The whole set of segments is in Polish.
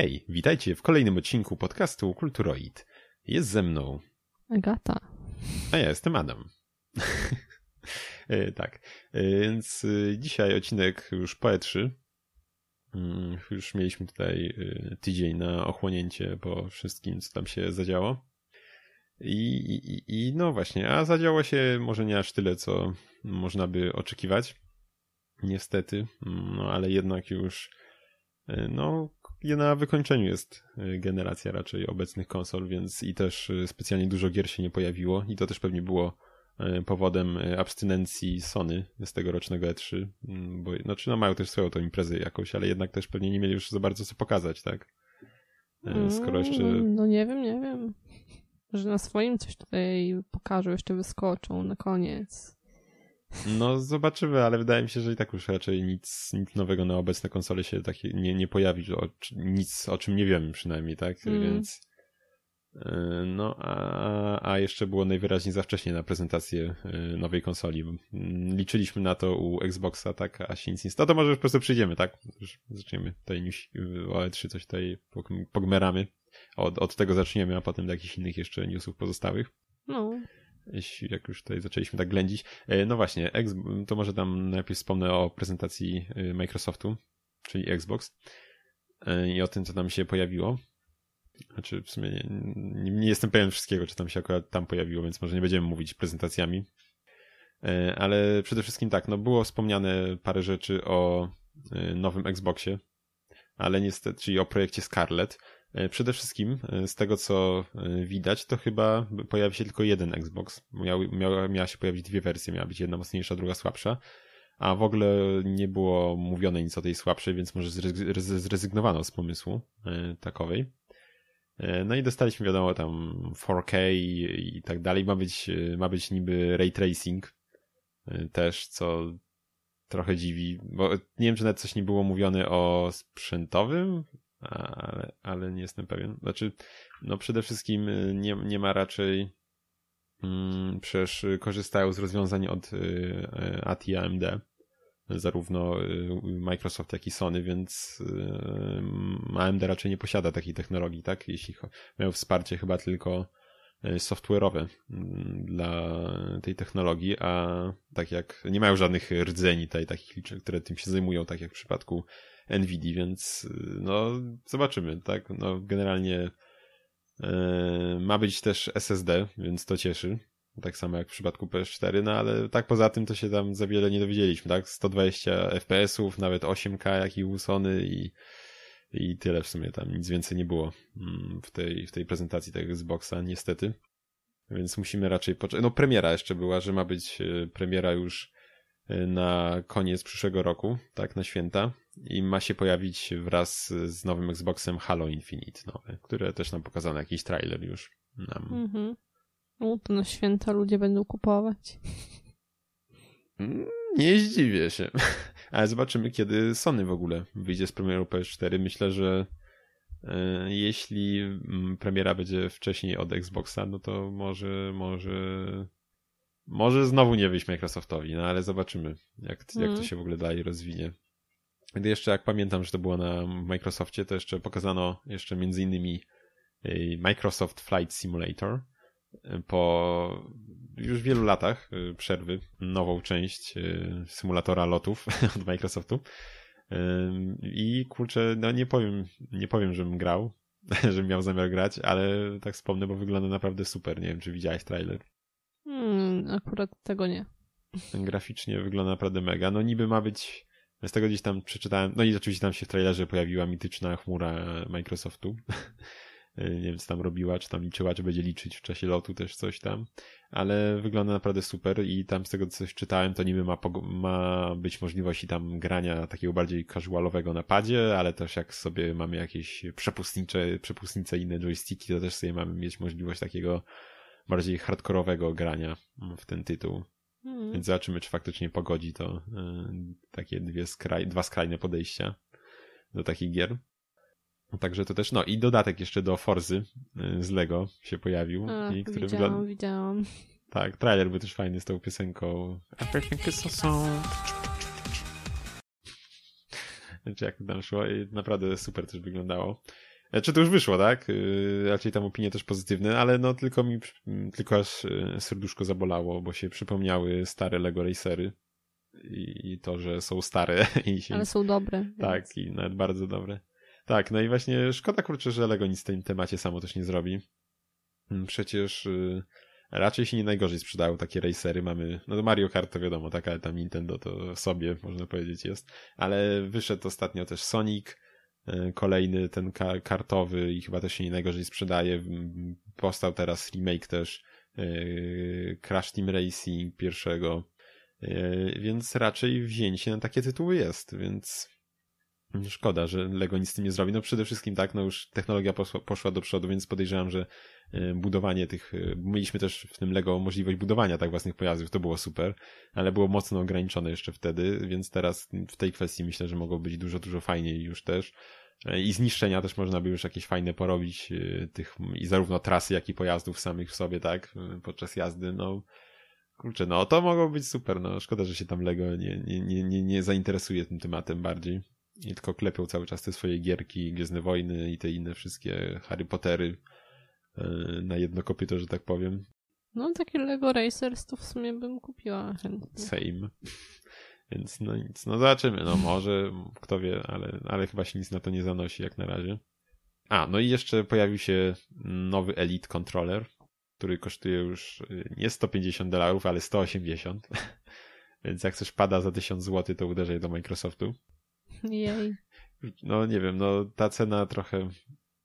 Hej, witajcie w kolejnym odcinku podcastu Kulturoid. Jest ze mną Agata. A ja jestem Adam. E, tak, e, więc e, dzisiaj odcinek już po E3. Mm, już mieliśmy tutaj tydzień na ochłonięcie po wszystkim, co tam się zadziało. I, i, I no właśnie, a zadziało się może nie aż tyle, co można by oczekiwać. Niestety, no ale jednak już no na wykończeniu jest y, generacja raczej obecnych konsol, więc i też y, specjalnie dużo gier się nie pojawiło i to też pewnie było y, powodem abstynencji Sony z tegorocznego E3, mm, bo znaczy no mają też swoją tą imprezę jakąś, ale jednak też pewnie nie mieli już za bardzo co pokazać, tak? Skoro jeszcze... No, no nie wiem, nie wiem. Że na swoim coś tutaj pokażą, jeszcze wyskoczą na koniec. No zobaczymy, ale wydaje mi się, że i tak już raczej nic, nic nowego na obecne konsole się tak nie, nie pojawi, o, nic o czym nie wiemy przynajmniej, tak? Mm. Więc e, no, a, a jeszcze było najwyraźniej za wcześnie na prezentację e, nowej konsoli. Liczyliśmy na to u Xboxa, tak, a się nic nie stało. To może już po prostu przyjdziemy, tak? Zaczniemy tutaj niż o E3 coś tutaj pogmeramy. Od, od tego zaczniemy, a potem do jakichś innych jeszcze newsów pozostałych. No jeśli jak już tutaj zaczęliśmy tak ględzić. E, no właśnie, to może tam najpierw wspomnę o prezentacji e, Microsoftu, czyli Xbox e, i o tym, co tam się pojawiło. Znaczy, w sumie nie, nie, jestem pewien wszystkiego, czy tam się akurat tam pojawiło, więc może nie będziemy mówić prezentacjami. Ale przede wszystkim tak, no było wspomniane parę rzeczy o nowym Xboxie, ale niestety, czyli o projekcie Scarlett, E, przede wszystkim, e, z tego co e, widać, to chyba pojawi się tylko jeden Xbox. Miał, miała, miała się pojawić dwie wersje, miała być jedna mocniejsza, druga słabsza. A w ogóle nie było mówione nic o tej słabszej, więc może zrezygnowano z pomysłu takowej. No i dostaliśmy wiadomo tam 4K i, i tak dalej. Ma być, ma być niby ray tracing też, co trochę dziwi, bo nie wiem, czy nawet coś nie było mówione o sprzętowym ale, ale nie jestem pewien. Znaczy, no przede wszystkim y, nie, nie ma raczej hmm, przecież korzystają z rozwiązań od y, y AMD zarówno y, Microsoft, jak i Sony, więc AMD raczej nie posiada takiej technologii, tak? Jeśli mają wsparcie chyba tylko software'owe mm, dla tej technologii, a tak jak nie mają żadnych rdzeni tutaj takich które tym się zajmują, tak jak w przypadku NVIDII, więc no zobaczymy, tak? No generalnie yy, ma być też SSD, więc to cieszy. Tak samo jak w przypadku PS4, no ale tak poza tym to się tam za wiele nie dowiedzieliśmy, tak? 120 FPS-ów, nawet 8K, jak i Sony i, i tyle w sumie tam, nic więcej nie było mm, w tej, w tej prezentacji tego Xboxa, niestety. Więc musimy raczej poczekać. No premiera jeszcze była, że ma być e, premiera już e, na koniec przyszłego roku, tak, na święta i ma się pojawić wraz z nowym Xboxem Halo Infinite nowe, które też nam pokazano jakiś trailer już nam. Mhm. No to na święta ludzie będą kupować. Mm, nie zdziwię się. Ale zobaczymy, kiedy Sony w ogóle wyjdzie z premierą PS4. Myślę, że e, jeśli mm, premiera będzie wcześniej od Xboxa, no to może, może, może znowu nie wyjść Microsoftowi, no ale zobaczymy, jak, jak to mhm. się w ogóle dalej rozwinie. Gdy jeszcze jak pamiętam, że to było na Microsoftie, to jeszcze pokazano jeszcze między innymi y, Microsoft Flight Simulator po już wielu latach y, przerwy nową część symulatora lotów od Microsoftu. I kurczę, no nie powiem, nie powiem, żebym grał, żebym miał zamiar grać, ale tak wspomnę, bo wygląda naprawdę super. Nie wiem, czy widziałeś trailer. Hmm, akurat tego nie. Graficznie wygląda naprawdę mega. No niby ma być z tego gdzieś tam przeczytałem, no i oczywiście tam się w trailerze pojawiła mityczna chmura Microsoftu. nie wiem, co tam robiła, czy tam liczyła, czy będzie liczyć w czasie lotu też coś tam, ale wygląda naprawdę super i tam z tego coś czytałem, to niby ma, ma być możliwości tam grania takiego bardziej casualowego na padzie, ale też jak sobie mamy jakieś przepustnicze, przepustnice inne joysticki, to też sobie mamy mieć możliwość takiego bardziej hardkorowego grania w ten tytuł. Hmm. Więc zobaczymy, czy faktycznie pogodzi to y, takie dwie skraj, dwa skrajne podejścia do takich gier. Także to też, no i dodatek jeszcze do Forzy y, z Lego się pojawił. Ach, i który widziałam, wygląda... widziałam. Tak, trailer był też fajny z tą piosenką Everything is awesome. Znaczy jak tam szło i naprawdę super też wyglądało. Czy to już wyszło, tak? Raczej tam opinie też pozytywne, ale no tylko mi, tylko aż serduszko zabolało, bo się przypomniały stare Lego Racery i to, że są stare. I się... Ale są dobre. Tak, więc... i nawet bardzo dobre. Tak, no i właśnie szkoda kurczę, że Lego nic w tym temacie samo też nie zrobi. Mm, przecież y, raczej się nie najgorzej sprzedają takie racery. Mamy, no to Mario Kart to wiadomo, tak, ale tam Nintendo to sobie, można powiedzieć, jest. Ale wyszedł ostatnio też Sonic, y, kolejny ten ka kartowy i chyba też się nie najgorzej sprzedaje. Powstał teraz remake też y, Crash Team Racing pierwszego, więc raczej wzięcie na takie tytuły jest, więc Szkoda, że Lego nic z tym nie zrobi. No przede wszystkim tak, no już technologia poszła, poszła do przodu, więc podejrzewam, że e, budowanie tych, e, mieliśmy też w tym Lego możliwość budowania tak własnych pojazdów, to było super, ale było mocno ograniczone jeszcze wtedy, więc teraz w tej kwestii myślę, że mogło być dużo, dużo fajniej już też. E, I zniszczenia też można by już jakieś fajne porobić tych i zarówno trasy, jak i pojazdów samych w sobie, tak, podczas jazdy, no kurczę, no to mogło być super, no szkoda, że się tam Lego nie, nie, nie, nie, nie zainteresuje tym tematem bardziej. I tylko klepią cały czas te swoje gierki, Gwiezdne Wojny i te inne wszystkie Harry Pottery na jedno kopyto, że tak powiem. No takie Lego Racers to w sumie bym kupiła chętnie. Same. Więc no nic, no zobaczymy, no może, kto wie, ale, ale chyba się nic na to nie zanosi jak na razie. A, no i jeszcze pojawił się nowy Elite Controller, który kosztuje już y, nie 150 dolarów, ale 180. Więc jak coś pada za 1000 zł, to uderzaj do Microsoftu. Jej. No nie wiem, no ta cena trochę...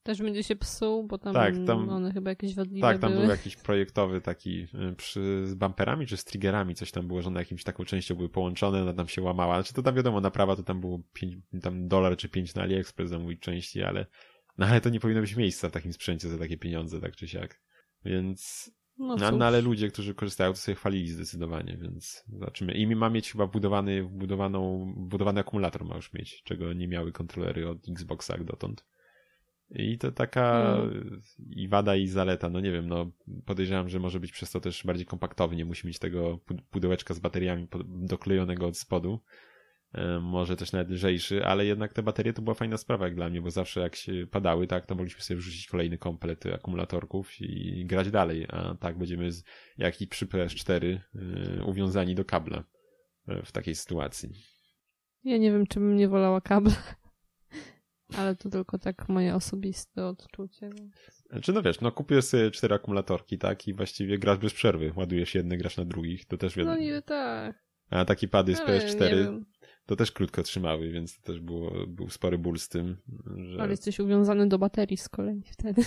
Też będzie się psuł, bo tam, tak, tam one chyba jakieś wadliwe Tak, tam były. był jakiś projektowy taki y, przy, z bumperami czy z triggerami, coś tam było, że one jakimś taką częścią były połączone, ona tam się łamała. Znaczy to tam wiadomo, naprawa to tam było 5, tam dolar czy 5 na AliExpress zamówić części, ale no ale to nie powinno być miejsca w takim sprzęcie za takie pieniądze, tak czy siak. Więc no, no, no, ale ludzie, którzy korzystają, to sobie chwalili zdecydowanie, więc zobaczymy. I ma mieć chyba budowany, budowaną, budowany akumulator ma już mieć, czego nie miały kontrolery od Xboxa dotąd. I to taka mm. i wada i zaleta, no nie wiem, no podejrzewam, że może być przez to też bardziej kompaktowy, nie musi mieć tego pudełeczka z bateriami doklejonego od spodu. E, może też nawet lżejszy, ale jednak te baterie to była fajna sprawa jak dla mnie, bo zawsze jak się padały, tak, to mogliśmy sobie wrzucić kolejny komplet akumulatorków i grać dalej, a tak będziemy z, jak i przy PS4 yy, e, uwiązani do kabla e, w takiej sytuacji. Ja nie wiem, czy bym nie wolała kabla, ale to tylko tak moje osobiste odczucie. Czy no wiesz, no kupisz sobie cztery akumulatorki, tak, i właściwie grasz bez przerwy, ładujesz jedne, grasz na drugich, to też wiadomo. No nie tak. A taki pady z PS4 to też krótko trzymały, więc to też było, był spory ból z tym. Że... Ale jesteś uwiązany do baterii z kolei wtedy.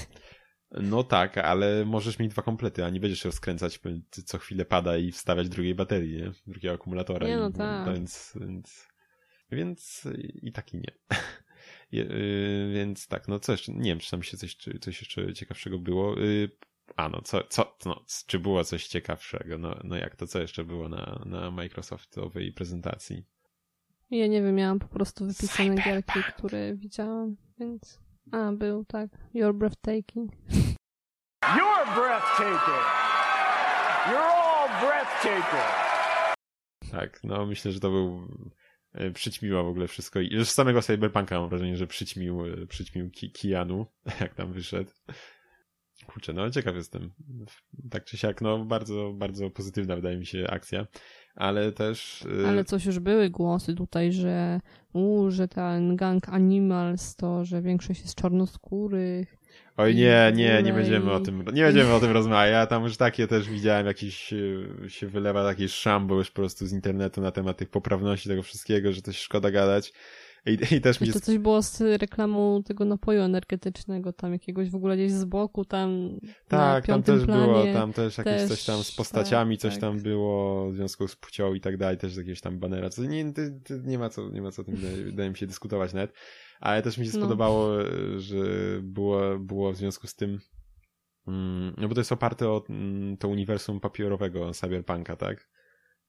No tak, ale możesz mieć dwa komplety, a nie będziesz się rozkręcać co chwilę pada i wstawiać drugiej baterii, nie? drugiego akumulatora. Nie, no tak. Więc, więc, więc i tak i nie. Y, więc tak, no co jeszcze, nie wiem, czy tam się coś, coś jeszcze ciekawszego było. Y, a no, co, co, no, czy było coś ciekawszego? No, no jak to, co jeszcze było na, na Microsoftowej prezentacji? Ja nie wiem, miałam po prostu wypisane gierki, które widziałam, więc... A, był, tak. You're breathtaking. You're breathtaking! You're all breathtaking! Tak, no myślę, że to był e, przyćmiło w ogóle wszystko. I z samego Cyberpunka mam wrażenie, że przyćmił, e, przyćmił Ki jak tam wyszedł. Kurczę, no ciekaw jestem. Tak czy siak, no bardzo, bardzo pozytywna wydaje mi się akcja ale też... Y, ale coś już były głosy tutaj, że u, że ten gang Animals to, że większość jest czarnoskórych. Oj nie, nie, nie będziemy o tym, nie będziemy o tym rozmawiać. Ja tam już takie też widziałem, jakiś y, się wylewa jakieś szambo już po prostu z internetu na temat tych poprawności tego wszystkiego, że to się szkoda gadać. I, i też mi jest... coś było z reklamą tego napoju energetycznego, tam jakiegoś w ogóle gdzieś z boku, tam Tak, tam też było, tam też jakieś też, coś tam z postaciami, tak, coś tak. tam było w związku z płcią i tak dalej, też jakieś tam banera, co nie, nie ma co, nie ma co o tym, wydaje mi się, dyskutować nawet. Ale też mi się no. spodobało, że było, było w związku z tym mm, no bo to jest oparte o mm, to uniwersum papierowego Cyberpunka, tak?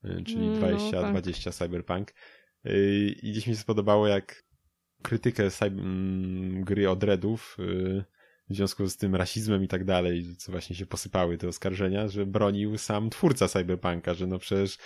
Y, czyli no, 2020 tak. Cyberpunk. Y, I gdzieś mi się spodobało, jak krytykę mm, gry od Redów w związku z tym rasizmem i tak dalej, co właśnie się posypały te oskarżenia, że bronił sam twórca Cyberpunka, że no przecież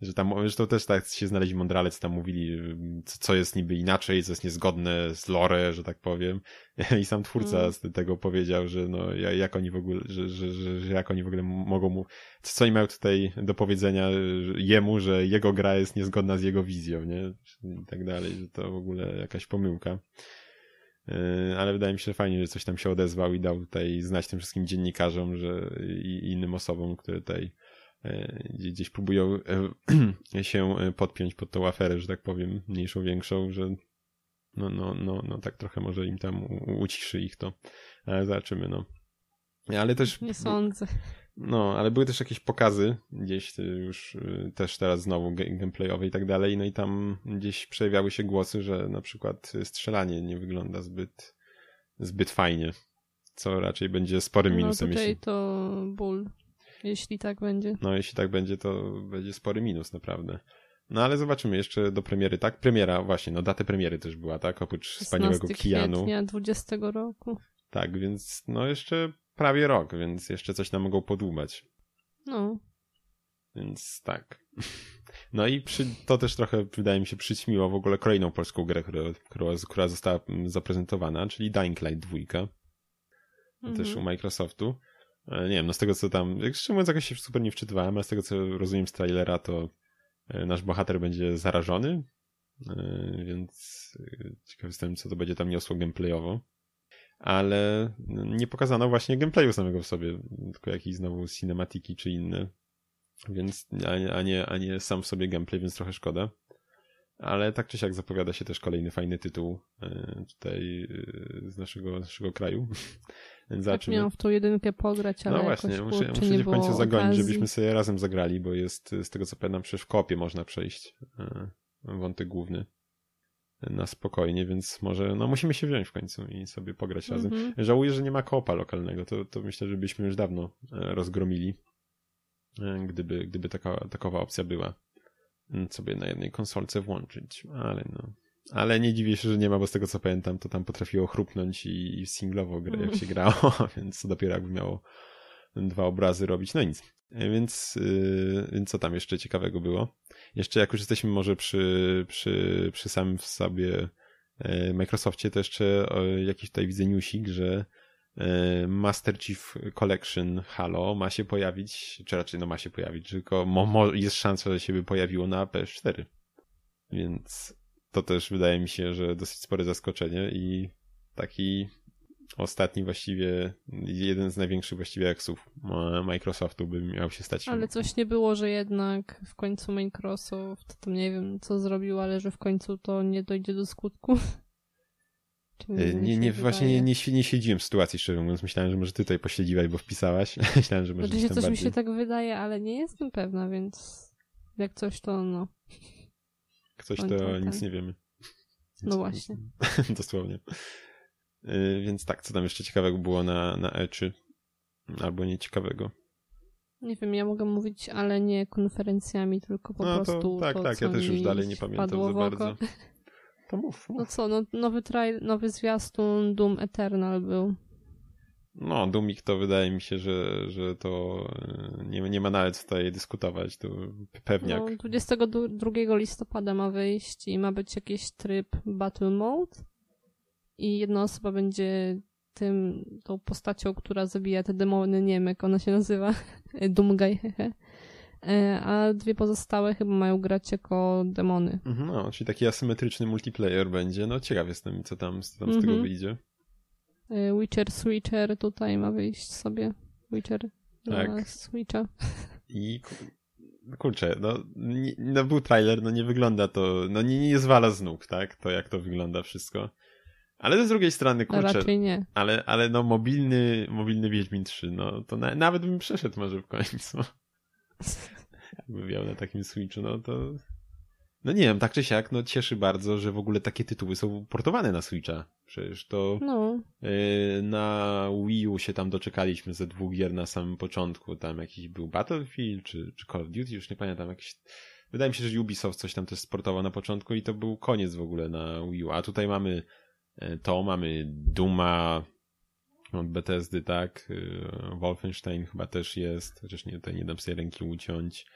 że tam, zresztą też tak się znaleźli mądrale, co tam mówili, co jest niby inaczej, co jest niezgodne z lore, że tak powiem. I sam twórca mm. z tego powiedział, że no, jak oni w ogóle, że, że, że, że jak oni w ogóle mogą mu, co oni mają tutaj do powiedzenia jemu, że jego gra jest niezgodna z jego wizją, nie? I tak dalej, że to w ogóle jakaś pomyłka. E, ale wydaje mi się, że fajnie, że coś tam się odezwał i dał tutaj znać tym wszystkim dziennikarzom, że i innym osobom, które tutaj gdzieś próbują e, się podpiąć pod tą aferę, że tak powiem, mniejszą, większą, że no, no, no, no tak trochę może im tam uciszy ich to. Ale zobaczymy, no. Ale też... Nie sądzę. No, ale były też jakieś pokazy gdzieś już też teraz znowu gameplayowe i tak dalej, no i tam gdzieś przejawiały się głosy, że na przykład strzelanie nie wygląda zbyt zbyt fajnie, co raczej będzie sporym minusem. No tutaj jeśli... to ból, jeśli tak będzie. No, jeśli tak będzie, to będzie spory minus naprawdę. No ale zobaczymy jeszcze do premiery, tak? Premiera, właśnie, no datę premiery też była, tak? Oprócz wspaniałego Kianu. kwietnia 20 roku. Tak, więc no jeszcze prawie rok, więc jeszcze coś nam mogą podłubać. No. Więc tak. No i przy, to też trochę, wydaje mi się, przyćmiło w ogóle kolejną polską grę, która, która, która została zaprezentowana, czyli Dying Light 2. Mhm. Też u Microsoftu. E, nie wiem, no z tego co tam, szczerze mówiąc jakoś się super nie wczytywałem, ale z tego co rozumiem z trailera, to e, nasz bohater będzie zarażony, e, więc ciekaw jestem, co to będzie tam niosło gameplayowo ale nie pokazano właśnie gameplayu samego w sobie, tylko jakieś znowu cinematiki czy inne. Więc, a, nie, a nie sam w sobie gameplay, więc trochę szkoda. Ale tak czy siak zapowiada się też kolejny fajny tytuł e, tutaj e, z naszego, naszego kraju. Tak miałam w tą jedynkę pograć, ale No właśnie, jakoś, muszę, muszę w końcu zagonić, żebyśmy sobie razem zagrali, bo jest, z tego co pamiętam, przecież w kopie można przejść e, wątek główny na spokojnie, więc może no musimy się wziąć w końcu i sobie pograć razem. Mm -hmm. Żałuję, że nie ma koopa lokalnego, to, to myślę, że byśmy już dawno rozgromili, gdyby, gdyby taka, takowa opcja była sobie na jednej konsolce włączyć, ale no. Ale nie dziwię się, że nie ma, bo z tego co pamiętam, to tam potrafiło chrupnąć i, i singlowo grę, jak się grało, więc co dopiero jakby miało dwa obrazy robić. No nic. Więc, yy, więc co tam jeszcze ciekawego było? Jeszcze jak już jesteśmy może przy, przy, przy samym w sobie yy, Microsoftie, to jeszcze jakiś tutaj widzę newsik, że Master Chief Collection Halo ma się pojawić, czy raczej no ma się pojawić, tylko mo, mo, jest szansa, że się by pojawiło na PS4. Więc to też wydaje mi się, że dosyć spore zaskoczenie i taki ostatni właściwie, jeden z największych właściwie eksów Microsoftu by miał się stać. Ale coś nie było, że jednak w końcu Microsoft, to nie wiem co zrobił, ale że w końcu to nie dojdzie do skutku. Nie, nie, nie właśnie nie, nie, nie siedziłem w sytuacji, szczerze mówiąc. Myślałem, że może ty tutaj pośledziłaś, bo wpisałaś. Myślałem, że może Oczywiście coś bardziej... mi się tak wydaje, ale nie jestem pewna, więc jak coś to no. Jak coś to nic nie wiemy. No właśnie. Dosłownie. Y, więc tak, co tam jeszcze ciekawego było na, na E3? Albo nieciekawego? Nie wiem, ja mogę mówić, ale nie konferencjami, tylko po no, prostu. To, tak, to, tak, ja też już dalej nie pamiętam za bardzo. To mów, mów. No co, no, nowy, trail, nowy zwiastun Doom Eternal był. No, Doomik to wydaje mi się, że, że to y, nie, nie ma nawet tutaj dyskutować. To pewniak. No, 22 listopada ma wyjść i ma być jakiś tryb Battle Mode i jedna osoba będzie tym, tą postacią, która zabija te demony, nie wiem jak ona się nazywa, Dumgaj, hehe. E, a dwie pozostałe chyba mają grać jako demony. Mhm, no, czyli taki asymetryczny multiplayer będzie. No ciekaw jestem, co tam, co tam z tego mhm. wyjdzie. E, Witcher Switcher tutaj ma wyjść sobie. Witcher tak. na Switcha. I kurczę, no, nie, no był trailer, no nie wygląda to, no nie, nie zwala z nóg, tak? To jak to wygląda wszystko. Ale z drugiej strony, kurczę, no raczej nie. Ale, ale no mobilny, mobilny Wiedźmin 3, no to na, nawet bym przeszedł może w końcu. Jakby miał na takim Switchu, no to... No nie wiem, tak czy siak, no cieszy bardzo, że w ogóle takie tytuły są portowane na Switcha. Przecież to no. yy, na Wii U się tam doczekaliśmy ze dwóch gier na samym początku. Tam jakiś był Battlefield, czy, czy Call of Duty, już nie pamiętam, jakiś... Wydaje mi się, że Ubisoft coś tam też sportował na początku i to był koniec w ogóle na Wii U. A tutaj mamy E, to mamy Duma od Bethesdy, tak? E, Wolfenstein chyba też jest, chociaż nie, tutaj nie dam sobie ręki uciąć.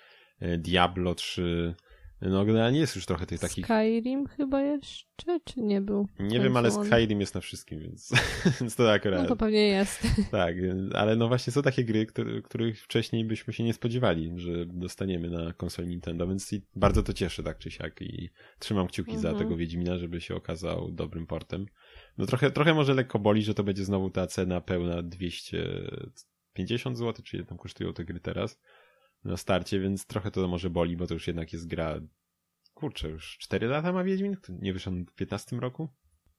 e, Diablo 3. No generalnie jest już trochę tych takich... Skyrim chyba jeszcze, czy nie był? Nie wiem, ale Skyrim jest na wszystkim, więc, więc to akurat... No to pewnie jest. Tak, ale no właśnie są takie gry, który, których wcześniej byśmy się nie spodziewali, że dostaniemy na konsoli Nintendo, więc bardzo to cieszy tak czy siak i trzymam kciuki mhm. za tego Wiedźmina, żeby się okazał dobrym portem. No trochę, trochę może lekko boli, że to będzie znowu ta cena pełna 250 zł, czy ile tam kosztują te gry teraz na starcie, więc trochę to może boli, bo to już jednak jest gra kurczę, już 4 lata ma Wiedźmin? Nie wyszedł w 15 roku?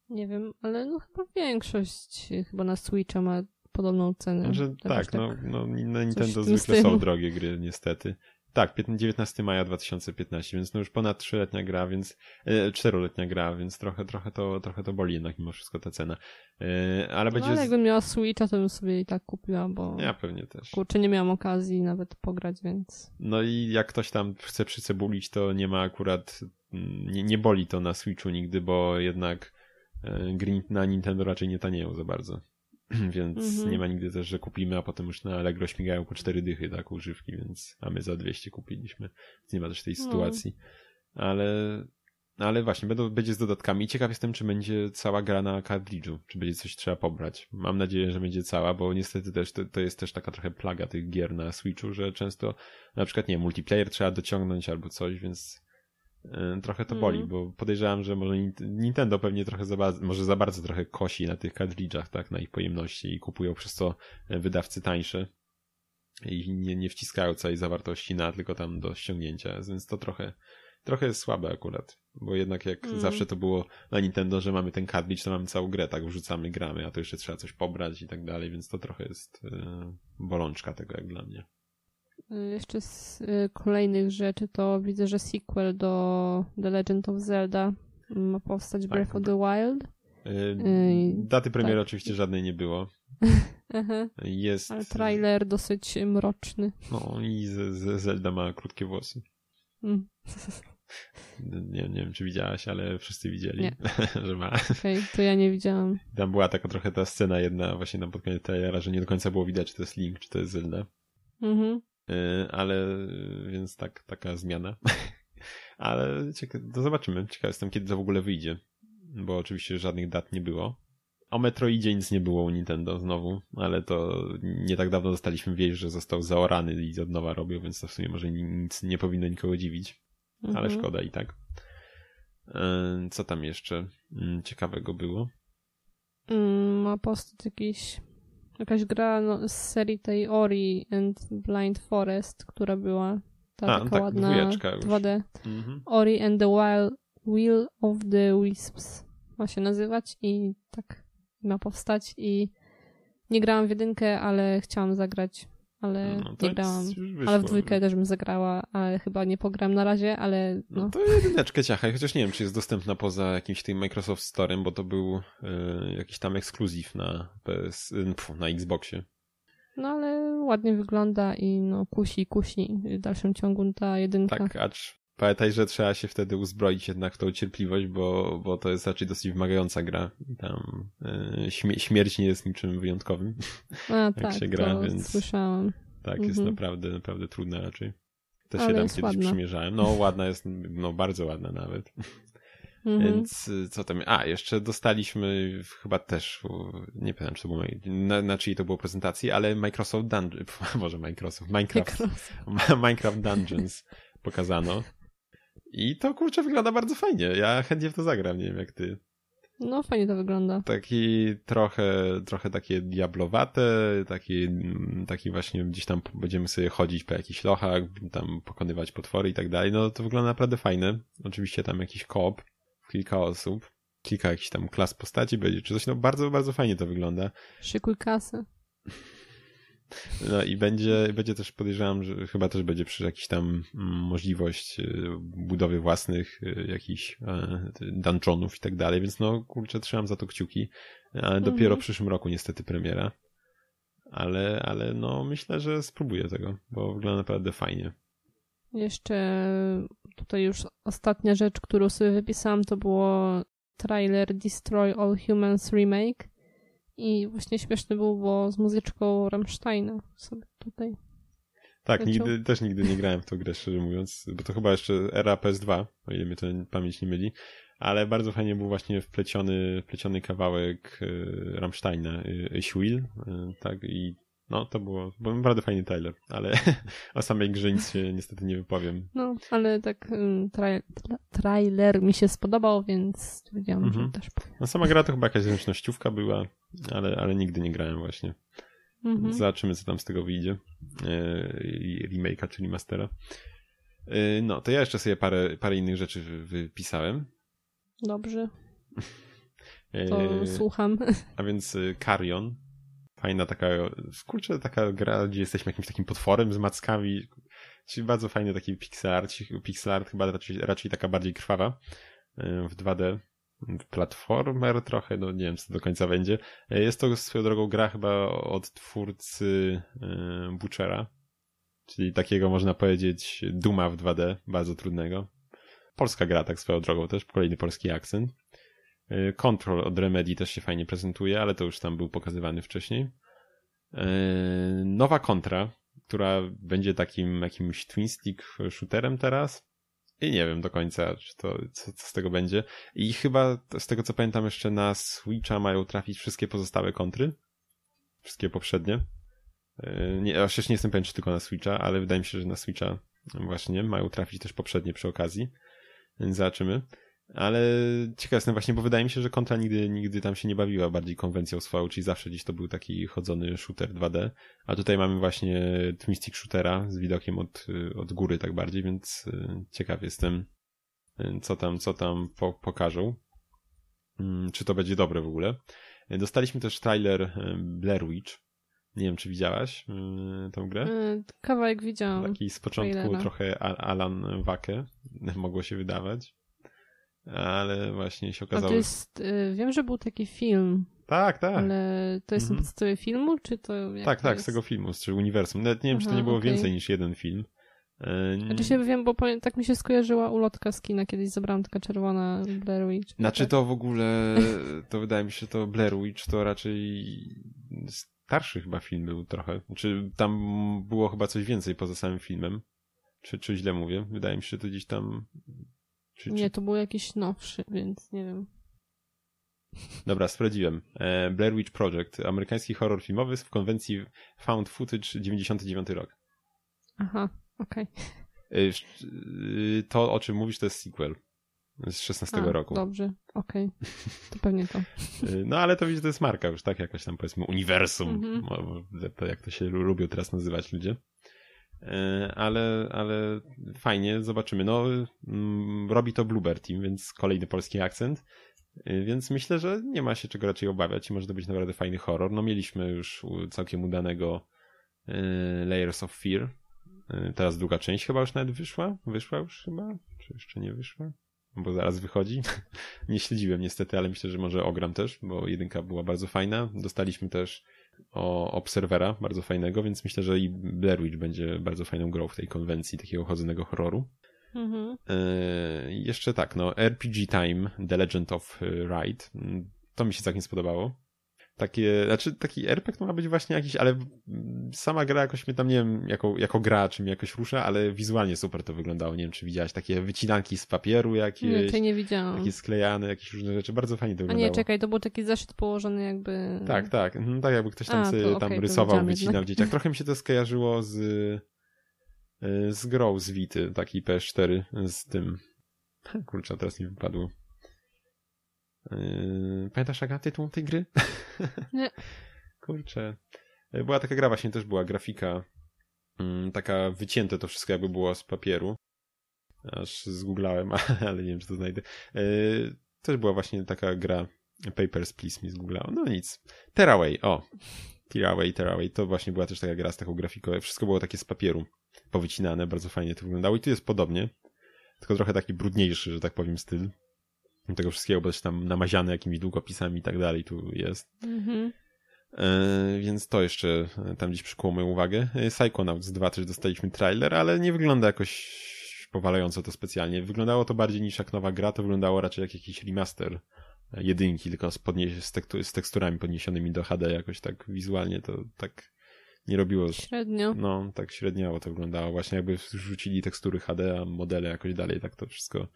Nie wiem, ale no chyba większość chyba na Switcha ma podobną cenę. Że, tak, tak, no, no na Nintendo zwykle są drogie gry, niestety. Tak, 19 maja 2015, więc no już ponad trzyletnia gra, więc e, czteroletnia gra, więc trochę, trochę, to, trochę to boli jednak mimo wszystko ta cena. E, ale będzie... No, ale jakbym miała Switcha, to bym sobie i tak kupiła, bo... Ja pewnie też. Kurczę, nie miałam okazji nawet pograć, więc... No i jak ktoś tam chce przycebulić, to nie ma akurat... Nie, nie boli to na Switchu nigdy, bo jednak e, gry na Nintendo raczej nie tanieją za bardzo. więc mhm. nie ma nigdy też, że kupimy, a potem już na Allegro śmigają po cztery dychy, tak, używki, więc a my za 200 kupiliśmy, więc nie ma też tej no. sytuacji. Ale, ale właśnie, będą, będzie z dodatkami. Ciekaw jestem, czy będzie cała gra na kartridżu, czy będzie coś trzeba pobrać. Mam nadzieję, że będzie cała, bo niestety też to, to jest też taka trochę plaga tych gier na Switchu, że często na przykład, nie multiplayer trzeba dociągnąć albo coś, więc trochę to boli, mm. bo podejrzewam, że może Nintendo pewnie trochę za bardzo, może za bardzo trochę kosi na tych kartridżach, tak, na ich pojemności i kupują przez to e, wydawcy tańsze i nie, nie wciskają całej zawartości na, tylko tam do ściągnięcia, więc to trochę, trochę jest słabe akurat, bo jednak jak mm. zawsze to było na Nintendo, że mamy ten kartridż, to mamy całą grę, tak, wrzucamy, gramy, a to jeszcze trzeba coś pobrać i tak dalej, więc to trochę jest yy, bolączka tego jak dla mnie. Y, jeszcze z y, kolejnych rzeczy to widzę, że sequel do The Legend of Zelda ma powstać tak, Breath of the Wild. Yy, daty premiery tak. oczywiście żadnej nie było. Jest... Ale trailer dosyć mroczny. No i z, z Zelda ma krótkie włosy. Mm. Nie, nie wiem, czy widziałaś, ale wszyscy widzieli, że ma. Okej, okay, to ja nie widziałam. Tam była taka trochę ta scena jedna właśnie na pod koniec trailera, że nie do końca było widać, czy to jest Link, czy to jest Zelda. Mhm. Y, ale więc tak, taka zmiana. ale cieka- to zobaczymy. Ciekaw jestem, kiedy to w ogóle wyjdzie, bo oczywiście żadnych dat nie było. O Metroidzie nic nie było u Nintendo znowu, ale to nie tak dawno dostaliśmy wieść, że został zaorany i od nowa robił, więc to w sumie może nic nie powinno nikogo dziwić. Mhm. Ale szkoda i tak. Y, co tam jeszcze mm, ciekawego było? Mm, ma postać jakiś jakaś gra no, z serii tej Ori and Blind Forest, która była ta A, taka tak, ładna 2D. Mhm. Ori and the Wild Will of the Wisps ma się nazywać i tak ma powstać i nie grałam w jedynkę, ale chciałam zagrać ale no, nie grałam. ale w dwójkę też bym zagrała, ale chyba nie pogram na razie, ale no. no to jedyneczkę ciachaj, chociaż nie wiem, czy jest dostępna poza jakimś tym Microsoft Storem, bo to był y, jakiś tam ekskluzyw na PS, y, pfu, na Xboxie. No ale ładnie wygląda i no kusi, kusi w dalszym ciągu ta jedynka. Tak, acz pamiętaj, że trzeba się wtedy uzbroić jednak w tą cierpliwość, bo, bo to jest raczej dosyć wymagająca gra. Tam y, śmie śmierć nie jest niczym wyjątkowym. A, jak tak, się gra, więc słyszałam. Tak, mhm. jest naprawdę, naprawdę trudna raczej. Też Ale się tam kiedyś ładna. przymierzałem. No, ładna jest, no bardzo ładna nawet. Mhm. Więc y, co tam? A, jeszcze dostaliśmy chyba też, nie pamiętam, czy to było na, na czyjej to było prezentacji, ale Microsoft Dungeons, może Microsoft, Minecraft, Minecraft Dungeons pokazano. I to kurczę wygląda bardzo fajnie. Ja chętnie w to zagram, nie wiem jak ty. No, fajnie to wygląda. Taki trochę, trochę takie diablowate, taki, taki właśnie gdzieś tam będziemy sobie chodzić po jakichś lochach, tam pokonywać potwory i tak dalej. No to wygląda naprawdę fajne. Oczywiście tam jakiś koop, kilka osób, kilka jakichś tam klas postaci będzie, czy coś. No bardzo, bardzo fajnie to wygląda. Szykuj kasę. No i będzie, będzie też podejrzewam, że chyba też będzie przy jakiś tam mm, możliwość y, budowy własnych y, jakichś e, dungeonów i tak dalej, więc no kurczę, trzymam za to kciuki, ale dopiero mhm. w przyszłym roku niestety premiera. Ale, ale no myślę, że spróbuję tego, bo wygląda naprawdę fajnie. Jeszcze tutaj już ostatnia rzecz, którą sobie wypisałam, to było trailer Destroy All Humans Remake i właśnie śmieszny był, bo z muzyczką Rammsteina sobie tutaj. Tak, leciał. nigdy, też nigdy nie grałem w tą grę, szczerze mówiąc, bo to chyba jeszcze era PS2, o ile mnie to pamięć nie myli, ale bardzo fajnie był właśnie wpleciony, wpleciony kawałek y, Rammsteina, y, Schwill, y, tak, i no, to było, był naprawdę fajny trailer, ale o samej grze nic się niestety nie wypowiem. No, ale tak ym, tra- tra- trailer mi się spodobał, więc stwierdziłam, Mhm. że też powiem. No sama gra to chyba jakaś zręcznościówka była, ale, ale nigdy nie grałem właśnie. Mhm. Zobaczymy, co tam z tego wyjdzie. Yy, remake'a czy remastera. Yy, no, to ja jeszcze sobie parę, parę innych rzeczy wy- wypisałem. Dobrze, Yy, to słucham. a więc Carrion. Fajna taka, kurczę, taka gra, gdzie jesteśmy jakimś takim potworem z mackami. Czyli bardzo fajny taki pixel art, pixel art chyba raczej, raczej taka bardziej krwawa yy, w 2D. Platformer trochę, no nie wiem co do końca będzie. Yy, Jest to swoją drogą gra chyba od twórcy yy, Butchera, czyli takiego można powiedzieć Duma w 2D, bardzo trudnego. Polska gra tak swoją drogą też, kolejny polski akcent. Yy, Control od Remedy też się fajnie prezentuje, ale to już tam był pokazywany wcześniej. Yy, Nowa kontra, która będzie takim jakimś twin stick shooterem teraz. I nie wiem do końca, czy to, co, co z tego będzie. I chyba z tego co pamiętam jeszcze na Switcha mają trafić wszystkie pozostałe kontry. Wszystkie poprzednie. Yy, Nie, jeszcze nie jestem pewien, czy tylko na Switcha, ale wydaje mi się, że na Switcha właśnie mają trafić też poprzednie przy okazji. Więc zobaczymy. Ale ciekaw jestem właśnie, bo wydaje mi się, że kontra nigdy, nigdy tam się nie bawiła bardziej konwencją swoją, czyli zawsze gdzieś to był taki chodzony shooter 2D, a tutaj mamy właśnie twin stick shootera z widokiem od, od góry tak bardziej, więc y, ciekaw jestem, y, co tam, co tam po, pokażą. Mm, Czy to będzie dobre w ogóle. Y, Dostaliśmy też trailer Blair Witch. Nie wiem, czy widziałaś tą grę? Kawałek widziałam. Taki z początku trailera. trochę Alan Wake mogło się wydawać. Ale właśnie się A okazało. to jest, y, wiem, że był taki film, Tak, tak. ale to jest Mhm. na podstawie filmu, czy to tak, to tak, jest? z tego filmu, z tego uniwersum. Nawet nie wiem, czy to Aha, nie było okej. więcej niż jeden film. E, Znaczy się wiem, bo tak mi się skojarzyła ulotka z kina, kiedyś zebrałam taka czerwona Blair Witch. Znaczy Tak. to w ogóle, to wydaje mi się, to Blair Witch to raczej starszy chyba film był trochę. Znaczy tam było chyba coś więcej poza samym filmem. Czy, czy źle mówię? Wydaje mi się, że to gdzieś tam... Czy, czy... Nie, to był jakiś nowszy, więc nie wiem. Dobra, sprawdziłem. E, Blair Witch Project, amerykański horror filmowy w konwencji Found Footage 99 rok. Aha, okej. E, sz- e, To, o czym mówisz, to jest sequel z 16 A, roku. Dobrze, okej. To pewnie to. E, No ale to widzisz, to jest marka już, tak? Jakaś tam powiedzmy uniwersum, mo- mo- to jak to się lu- lubią teraz nazywać ludzie. E, Ale, ale fajnie, zobaczymy. No, mm, robi to Bluebird Team, więc kolejny polski akcent. E, Więc myślę, że nie ma się czego raczej obawiać i może to być naprawdę fajny horror. No mieliśmy już całkiem udanego e, Layers of Fear. Teraz druga część chyba już nawet wyszła? Wyszła już chyba? Czy jeszcze nie wyszła? Bo zaraz wychodzi. nie śledziłem niestety, ale myślę, że może ogram też, bo jedynka była bardzo fajna. Dostaliśmy też o Obserwera, bardzo fajnego, więc myślę, że i Blair Witch będzie bardzo fajną grą w tej konwencji takiego chodzonego horroru. Mhm. Yy, jeszcze tak, no RPG Time, The Legend of Ride, Mm, to mi się całkiem spodobało. Takie, znaczy taki RPG to ma być właśnie jakiś, ale sama gra jakoś mnie tam, nie wiem, jako, jako gra, czy mnie jakoś rusza, ale wizualnie super to wyglądało, nie wiem, czy widziałaś, takie wycinanki z papieru Nie, jakieś, tej nie widziałam. takie sklejane, jakieś różne rzeczy, bardzo fajnie to A wyglądało. nie, czekaj, to był taki zeszyt położony jakby... Tak, tak. Mhm, tak jakby ktoś tam, A, to sobie, tam to rysował, wycinał jednak. dzieciak. Trochę mi się to skojarzyło z, y, z grą z Wity, taki PS4 z tym. Kurczę, teraz mi wypadło. Yy, Pamiętasz Aga tytuł tej gry? Nie. Kurczę. Y, Była taka gra właśnie, też była grafika mm, taka wycięte to wszystko jakby było z papieru. Aż zgooglałem, ale nie wiem, czy to znajdę. Yy, Też była właśnie taka gra Papers, Please mi zgooglało. No nic. Tearaway, o. Tearaway, Tearaway. To właśnie była też taka gra z taką grafiką. Wszystko było takie z papieru powycinane, bardzo fajnie to wyglądało. I tu jest podobnie. Tylko trochę taki brudniejszy, że tak powiem, styl. Tego wszystkiego, bo też tam namaziane jakimiś długopisami i tak dalej tu jest. Mhm. E, więc to jeszcze e, tam gdzieś przykuło moją uwagę. E, Psychonauts 2 też dostaliśmy trailer, ale nie wygląda jakoś powalająco to specjalnie. Wyglądało to bardziej niż jak nowa gra, to wyglądało raczej jak jakiś remaster jedynki, tylko z, podnieś- z, tektu- z teksturami podniesionymi do HD jakoś tak wizualnie to tak nie robiło. Średnio. No, tak średniawo to wyglądało. Właśnie jakby rzucili tekstury HD, a modele jakoś dalej, tak to wszystko.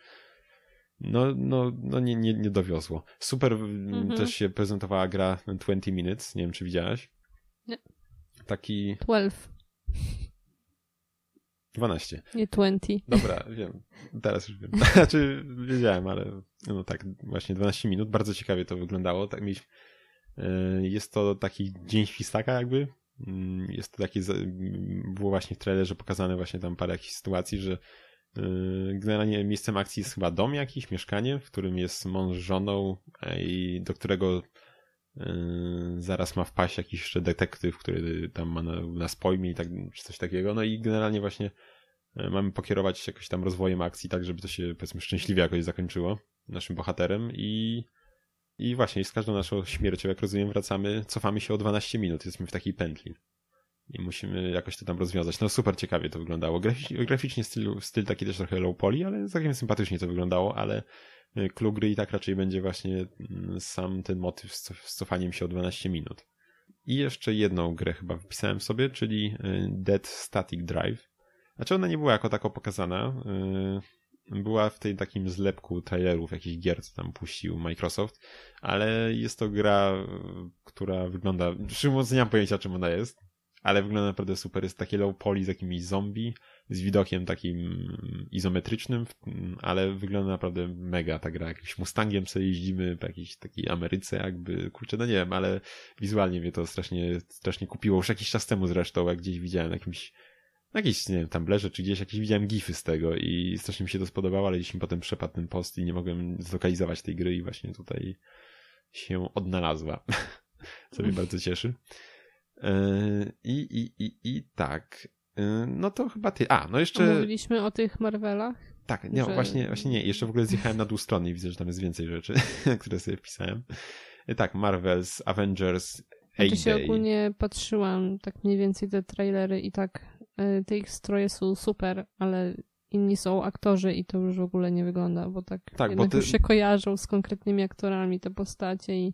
No, no, no nie, nie, nie dowiozło. Super mhm. też się prezentowała gra 20 Minutes, nie wiem czy widziałaś. Nie. Taki... 12. 12. Nie 20. Dobra, wiem. Teraz już wiem. Znaczy, wiedziałem, ale no tak, właśnie 12 minut. Bardzo ciekawie to wyglądało. Tak mieliśmy, e, jest to taki dzień świstaka jakby. Mm, jest to taki, było właśnie w trailerze pokazane właśnie tam parę jakichś sytuacji, że generalnie miejscem akcji jest chyba dom jakiś, mieszkanie, w którym jest mąż z żoną i do którego e, zaraz ma wpaść jakiś jeszcze detektyw, który tam ma nas pojmie i tak, czy coś takiego. No i generalnie właśnie mamy pokierować jakoś tam rozwojem akcji, tak żeby to się powiedzmy szczęśliwie jakoś zakończyło naszym bohaterem i i właśnie z każdą naszą śmiercią, jak rozumiem, wracamy, cofamy się o 12 minut, jesteśmy w takiej pętli. I musimy jakoś to tam rozwiązać. No super ciekawie to wyglądało. graficznie styl, styl taki też trochę low poly, ale całkiem sympatycznie to wyglądało, ale clue gry i tak raczej będzie właśnie mm, sam ten motyw z cofaniem się o 12 minut. I jeszcze jedną grę chyba wpisałem sobie, czyli y, Dead Static Drive. Znaczy ona nie była jako tako pokazana. Y, była w tej takim zlepku trailerów jakichś gier, co tam puścił Microsoft, ale jest to gra, która wygląda, mówiąc nie mam pojęcia czym ona jest, ale wygląda naprawdę super. Jest takie low poly z jakimiś zombie, z widokiem takim izometrycznym, ale wygląda naprawdę mega ta gra. Jakimś Mustangiem sobie jeździmy po jakiejś takiej Ameryce jakby, kurczę, no nie wiem, ale wizualnie mnie to strasznie, strasznie kupiło. Już jakiś czas temu zresztą, jak gdzieś widziałem jakimś na jakiejś, nie wiem, Tumblerze czy gdzieś jakieś widziałem gify z tego i strasznie mi się to spodobało, ale gdzieś mi potem przepadł ten post i nie mogłem zlokalizować tej gry i właśnie tutaj się odnalazła, co mnie bardzo cieszy. E, I, i, i, i tak. E, no to chyba ty. A, no jeszcze. Mówiliśmy o tych Marvelach. Tak, nie, że... właśnie, właśnie nie. Jeszcze w ogóle zjechałem na dół strony i widzę, że tam jest więcej rzeczy, które sobie wpisałem. E, tak, Marvels, Avengers, Ja się ogólnie patrzyłam tak mniej więcej te trailery i tak te ich stroje są super, ale inni są aktorzy i to już w ogóle nie wygląda, bo tak, tak bo ty... już się kojarzą z konkretnymi aktorami te postacie i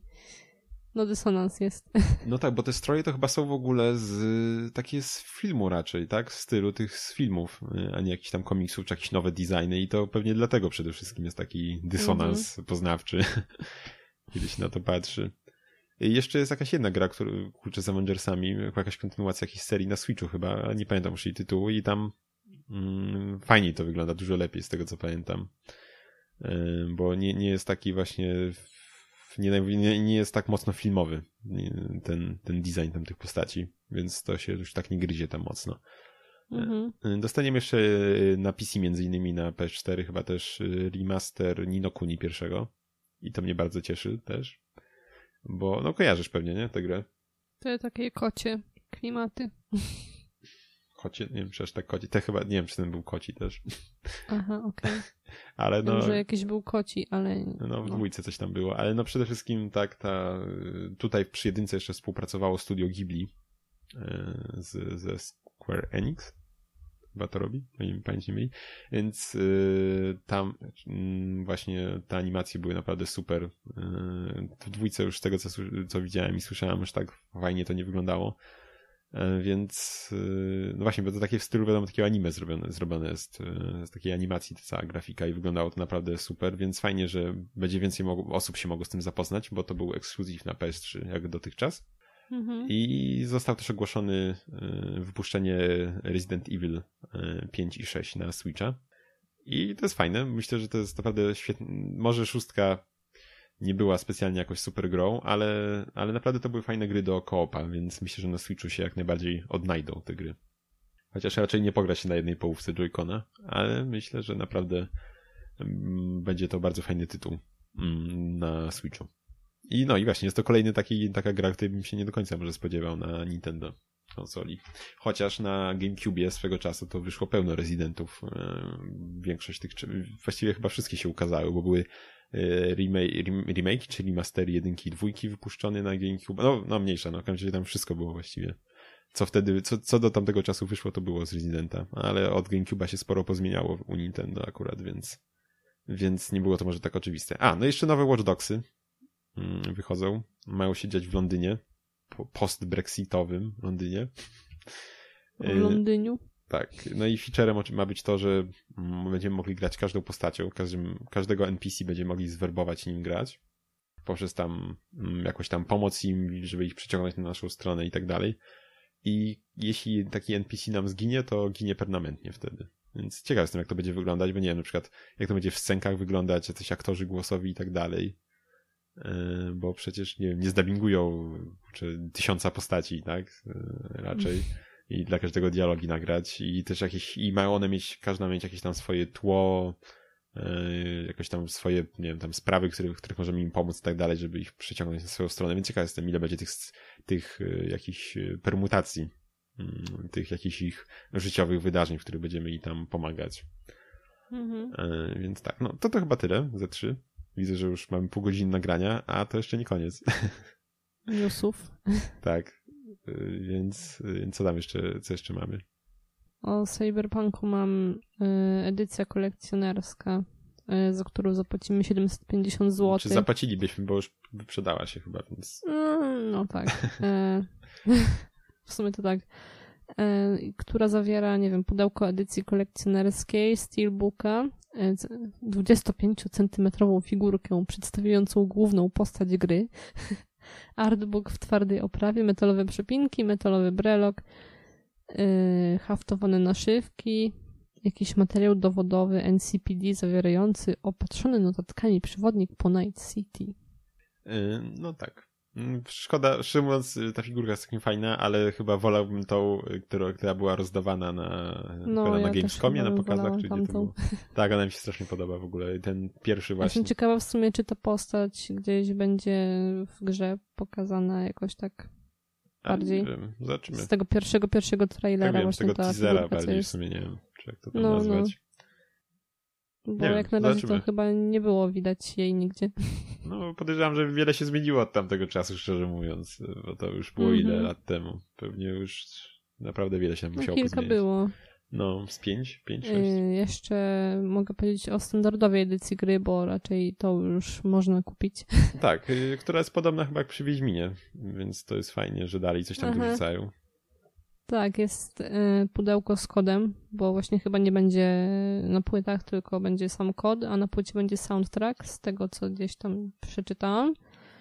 no dysonans jest. No tak, bo te stroje to chyba są w ogóle z takie z filmu raczej, tak? Z stylu tych z filmów, a nie jakichś tam komiksów, czy jakieś nowe designy i to pewnie dlatego przede wszystkim jest taki dysonans mhm. poznawczy, kiedy się na to patrzy. I jeszcze jest jakaś jedna gra, która kurczę z Avengersami, jakaś kontynuacja jakiejś serii na Switchu chyba, nie pamiętam już jej tytułu i tam mm, fajniej to wygląda, dużo lepiej z tego co pamiętam. Bo nie, nie jest taki właśnie nie, nie, nie jest tak mocno filmowy ten, ten design tam tych postaci, więc to się już tak nie gryzie tam mocno. Mhm. Dostaniemy jeszcze e, na PC między innymi na PS4 chyba też e, remaster Nino Kuni pierwszego i to mnie bardzo cieszy też, bo no kojarzysz pewnie, nie, tę grę? Te takie kocie klimaty. kocie, nie wiem, czy aż tak koci. Te chyba, nie wiem, czy ten był koci też. Aha, okej. Okay. ale no... Może jakiś był koci, ale... No, w no. dwójce coś tam było, ale no przede wszystkim tak, ta, tutaj przy jedynce jeszcze współpracowało studio Ghibli e, z, ze Square Enix. Chyba to robi, nie pamięć nie mieli. Więc y, tam y, właśnie te animacje były naprawdę super. Y, w dwójce już z tego, co, co widziałem i słyszałem, już tak fajnie to nie wyglądało. E, więc e, no właśnie, bo to takie w stylu wiadomo takiego anime zrobione, zrobione jest e, z takiej animacji ta cała grafika i wyglądało to naprawdę super, więc fajnie, że będzie więcej osób się mogło z tym zapoznać, bo to był ekskluzyw na PS3 jak dotychczas. Mhm. I został też ogłoszony wypuszczenie Resident Evil 5 i 6 na Switcha. I to jest fajne. Myślę, że to jest naprawdę świetne. Może szóstka nie była specjalnie jakoś super grą, ale, ale naprawdę to były fajne gry do koopa, więc myślę, że na Switchu się jak najbardziej odnajdą te gry. Chociaż raczej nie pogra się na jednej połówce Joy-Cona, ale myślę, że naprawdę mm, będzie to bardzo fajny tytuł mm, na Switchu. I no i właśnie, jest to kolejny taki, taka gra, której bym się nie do końca może spodziewał na Nintendo konsoli. Chociaż na GameCube swego czasu to wyszło pełno rezydentów. E, większość tych, właściwie chyba wszystkie się ukazały, bo były remake, remake czyli master jedynki i dwójki wypuszczony na GameCube. No, no mniejsza, no w każdym razie tam wszystko było właściwie. Co wtedy, co, co do tamtego czasu wyszło, to było z Residenta, ale od GameCube'a się sporo pozmieniało u Nintendo akurat, więc, więc nie było to może tak oczywiste. A, no jeszcze nowe Watch Dogsy mm, wychodzą, mają się dziać w Londynie, post-brexitowym Londynie. W Londyniu. Tak, no i featurem ma być to, że będziemy mogli grać każdą postacią, każdym, każdego NPC będziemy mogli zwerbować nim grać, poprzez tam mm, jakoś tam pomoc im, żeby ich przyciągnąć na naszą stronę i tak dalej. I jeśli taki NPC nam zginie, to ginie permanentnie wtedy. Więc ciekaw jestem, jak to będzie wyglądać, bo nie wiem, na przykład jak to będzie w scenkach wyglądać, jacyś aktorzy głosowi i tak dalej. E, bo przecież, nie nie zdabingują czy tysiąca postaci, tak? E, raczej i dla każdego dialogi nagrać i też jakieś, i mają one mieć, każda mieć jakieś tam swoje tło, yy, jakoś tam swoje, nie wiem, tam sprawy, których, których możemy im pomóc i tak dalej, żeby ich przyciągnąć na swoją stronę, więc ciekaw jestem, ile będzie tych, tych yy, jakichś permutacji, yy, tych jakichś ich życiowych wydarzeń, w których będziemy im tam pomagać. Mhm. Yy, więc tak, no to to chyba tyle ze trzy. Widzę, że już mamy pół godziny nagrania, a to jeszcze nie koniec. Newsów. tak. Y, więc, y, więc co tam jeszcze, co jeszcze mamy? O Cyberpunku mam y, edycja kolekcjonerska, za którą zapłacimy 750 zł. Czy zapłacilibyśmy, bo już wyprzedała się chyba, więc... Mm, no tak. E, w sumie to tak. E, która zawiera, nie wiem, pudełko edycji kolekcjonerskiej, steelbooka, 25-centymetrową figurkę przedstawiającą główną postać gry, artbook w twardej oprawie, metalowe przepinki, metalowy brelok, yy, haftowane naszywki, jakiś materiał dowodowy NCPD zawierający opatrzony notatkami przewodnik po Night City. Yy, no tak. Mm, szkoda, szczerze mówiąc, ta figurka jest takim fajna, ale chyba wolałbym tą, która, która była rozdawana na, no, na ja Gamescomie, na pokazach, czy gdzie to było. Tak, ona mi się strasznie podoba w ogóle. Ten pierwszy właśnie. Jestem ciekawa w sumie, czy ta postać gdzieś będzie w grze pokazana jakoś tak bardziej. Zobaczymy. Z tego pierwszego, pierwszego trailera tak wiem, właśnie tego ta teasera bardziej jest... w sumie, nie wiem, czy jak to tam no, no. nazwać. No. Bo nie jak wiem, na razie zobaczymy. to chyba nie było widać jej nigdzie. No, podejrzewam, że wiele się zmieniło od tamtego czasu, szczerze mówiąc, bo to już było mm -hmm. ile lat temu. Pewnie już naprawdę wiele się no, musiało kilka pozmieniać. było. No, z pięć, pięć, sześć. Yy, jeszcze mogę powiedzieć o standardowej edycji gry, bo raczej to już można kupić. Tak, yy, która jest podobna chyba jak przy Wiedźminie, więc to jest fajnie, że dalej coś tam Aha. dorzucają. Tak, jest y, pudełko z kodem, bo właśnie chyba nie będzie na płytach, tylko będzie sam kod, a na płycie będzie soundtrack, z tego co gdzieś tam przeczytałam.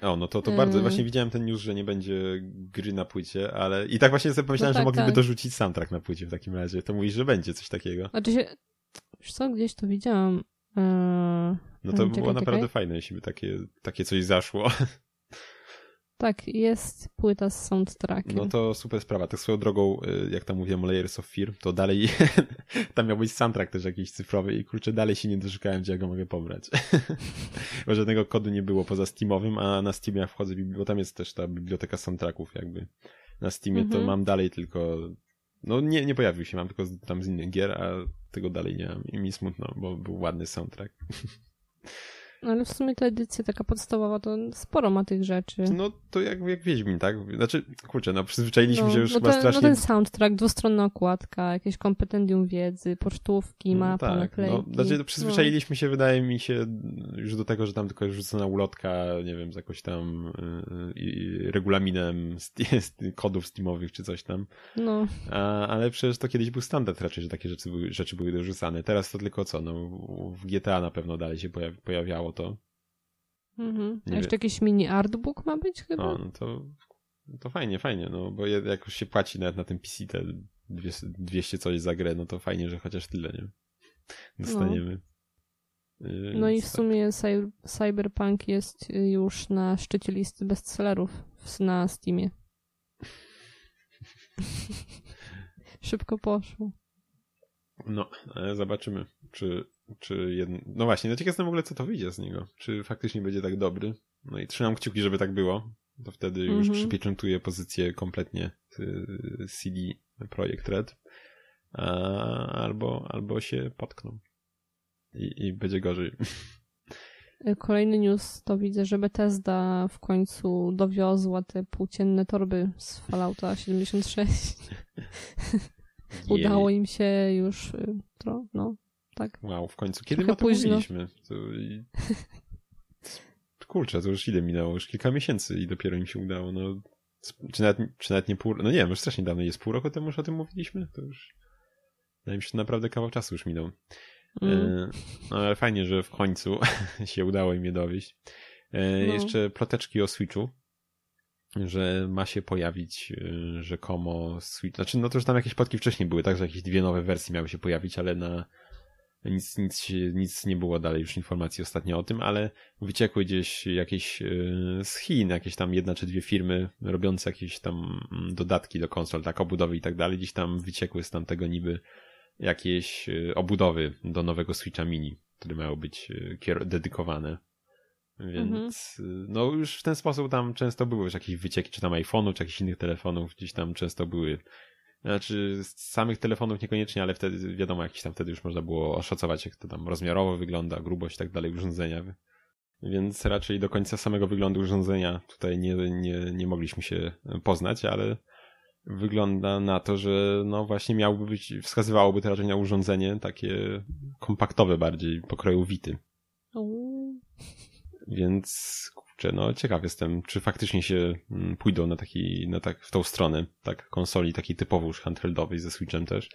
O, no to, to bardzo, y... właśnie widziałem ten news, że nie będzie gry na płycie, ale i tak właśnie sobie pomyślałem, no tak, że mogliby tak. dorzucić soundtrack na płycie w takim razie. To mówisz, że będzie coś takiego. Znaczy się, wiesz co, gdzieś to widziałam. Eee... No to czekaj, było naprawdę czekaj. fajne, jeśli by takie, takie coś zaszło. Tak, jest płyta z soundtrackiem. No to super sprawa. Tak swoją drogą, y, jak tam mówiłem o Layers of Fear, to dalej tam miał być soundtrack też jakiś cyfrowy i kurczę, dalej się nie doszukałem, gdzie ja go mogę pobrać. bo żadnego kodu nie było poza Steamowym, a na Steamie jak wchodzę, bo tam jest też ta biblioteka soundtracków jakby. Na Steamie mhm. to mam dalej tylko no nie, nie pojawił się, mam tylko tam z innych gier, a tego dalej nie mam i mi smutno, bo był ładny soundtrack. Ale w sumie ta edycja taka podstawowa to sporo ma tych rzeczy. No to jak, jak Wiedźmin, tak? Znaczy, kurczę, no przyzwyczailiśmy no, się już no chyba ten, strasznie... No ten soundtrack, dwustronna okładka, jakieś kompendium wiedzy, pocztówki, no mapa, no, tak, naklejki. No, znaczy przyzwyczailiśmy no. się, wydaje mi się, już do tego, że tam tylko jest rzucona ulotka, nie wiem, z jakoś tam yy, regulaminem kodów steamowych czy coś tam. No. A, ale przecież to kiedyś był standard raczej, że takie rzeczy były, rzeczy były dorzucane. Teraz to tylko co, no w GTA na pewno dalej się pojawiało to. Mhm. A jeszcze jakiś mini artbook ma być chyba? O, no to, to fajnie, fajnie, no bo jak już się płaci nawet na tym PC te 200 coś za grę, no to fajnie, że chociaż tyle, nie? Dostaniemy. No, no i w tak. sumie Cyberpunk jest już na szczycie listy bestsellerów na Steamie. Szybko poszło. No, zobaczymy, czy czy jedno... No właśnie, no ciekaw jestem w ogóle, co to wyjdzie z niego. Czy faktycznie będzie tak dobry. No i trzymam kciuki, żeby tak było. To wtedy już mm -hmm. przypieczętuję pozycję kompletnie CD Projekt Red. Albo, albo się potkną. I, I będzie gorzej. Kolejny news to widzę, że Bethesda w końcu dowiozła te płócienne torby z Fallouta 76. Udało im się już y, no, tak. Wow, w końcu. Kiedy my to późno. mówiliśmy? To... Kurczę, to już ile minęło? Już kilka miesięcy i dopiero im się udało. No, Czy nawet, czy nawet nie pół, no nie wiem, już strasznie dawno jest pół roku temu już o tym mówiliśmy, to już wydaje mi się, że naprawdę kawał czasu już minął. Mm. E, no ale fajnie, że w końcu się udało im je dowieść. E, no. Jeszcze ploteczki o Switchu, że ma się pojawić e, rzekomo Switch. Znaczy, no to już tam jakieś plotki wcześniej były, tak, że jakieś dwie nowe wersje miały się pojawić, ale na nic, nic, nic nie było dalej już informacji ostatnio o tym, ale wyciekły gdzieś jakieś z Chin, jakieś tam jedna czy dwie firmy robiące jakieś tam mm, dodatki do konsol, tak, obudowy i tak dalej, gdzieś tam wyciekły z tamtego niby jakieś e, obudowy do nowego Switcha Mini, które miały być e, dedykowane. Więc mhm. E, no już w ten sposób tam często były już jakieś wycieki, czy tam iPhone'u, czy jakichś innych telefonów, gdzieś tam często były. Znaczy z samych telefonów niekoniecznie, ale wtedy wiadomo, jakieś tam wtedy już można było oszacować, jak to tam rozmiarowo wygląda, grubość i tak dalej urządzenia. Więc raczej do końca samego wyglądu urządzenia tutaj nie, nie, nie mogliśmy się poznać, ale wygląda na to, że no właśnie miałby być, wskazywałoby to raczej na urządzenie takie kompaktowe bardziej, pokroju Wity. Więc kurczę, no ciekaw jestem, czy faktycznie się mm, pójdą na taki, na tak, w tą stronę, tak, konsoli takiej typowo już handheldowej ze Switchem też.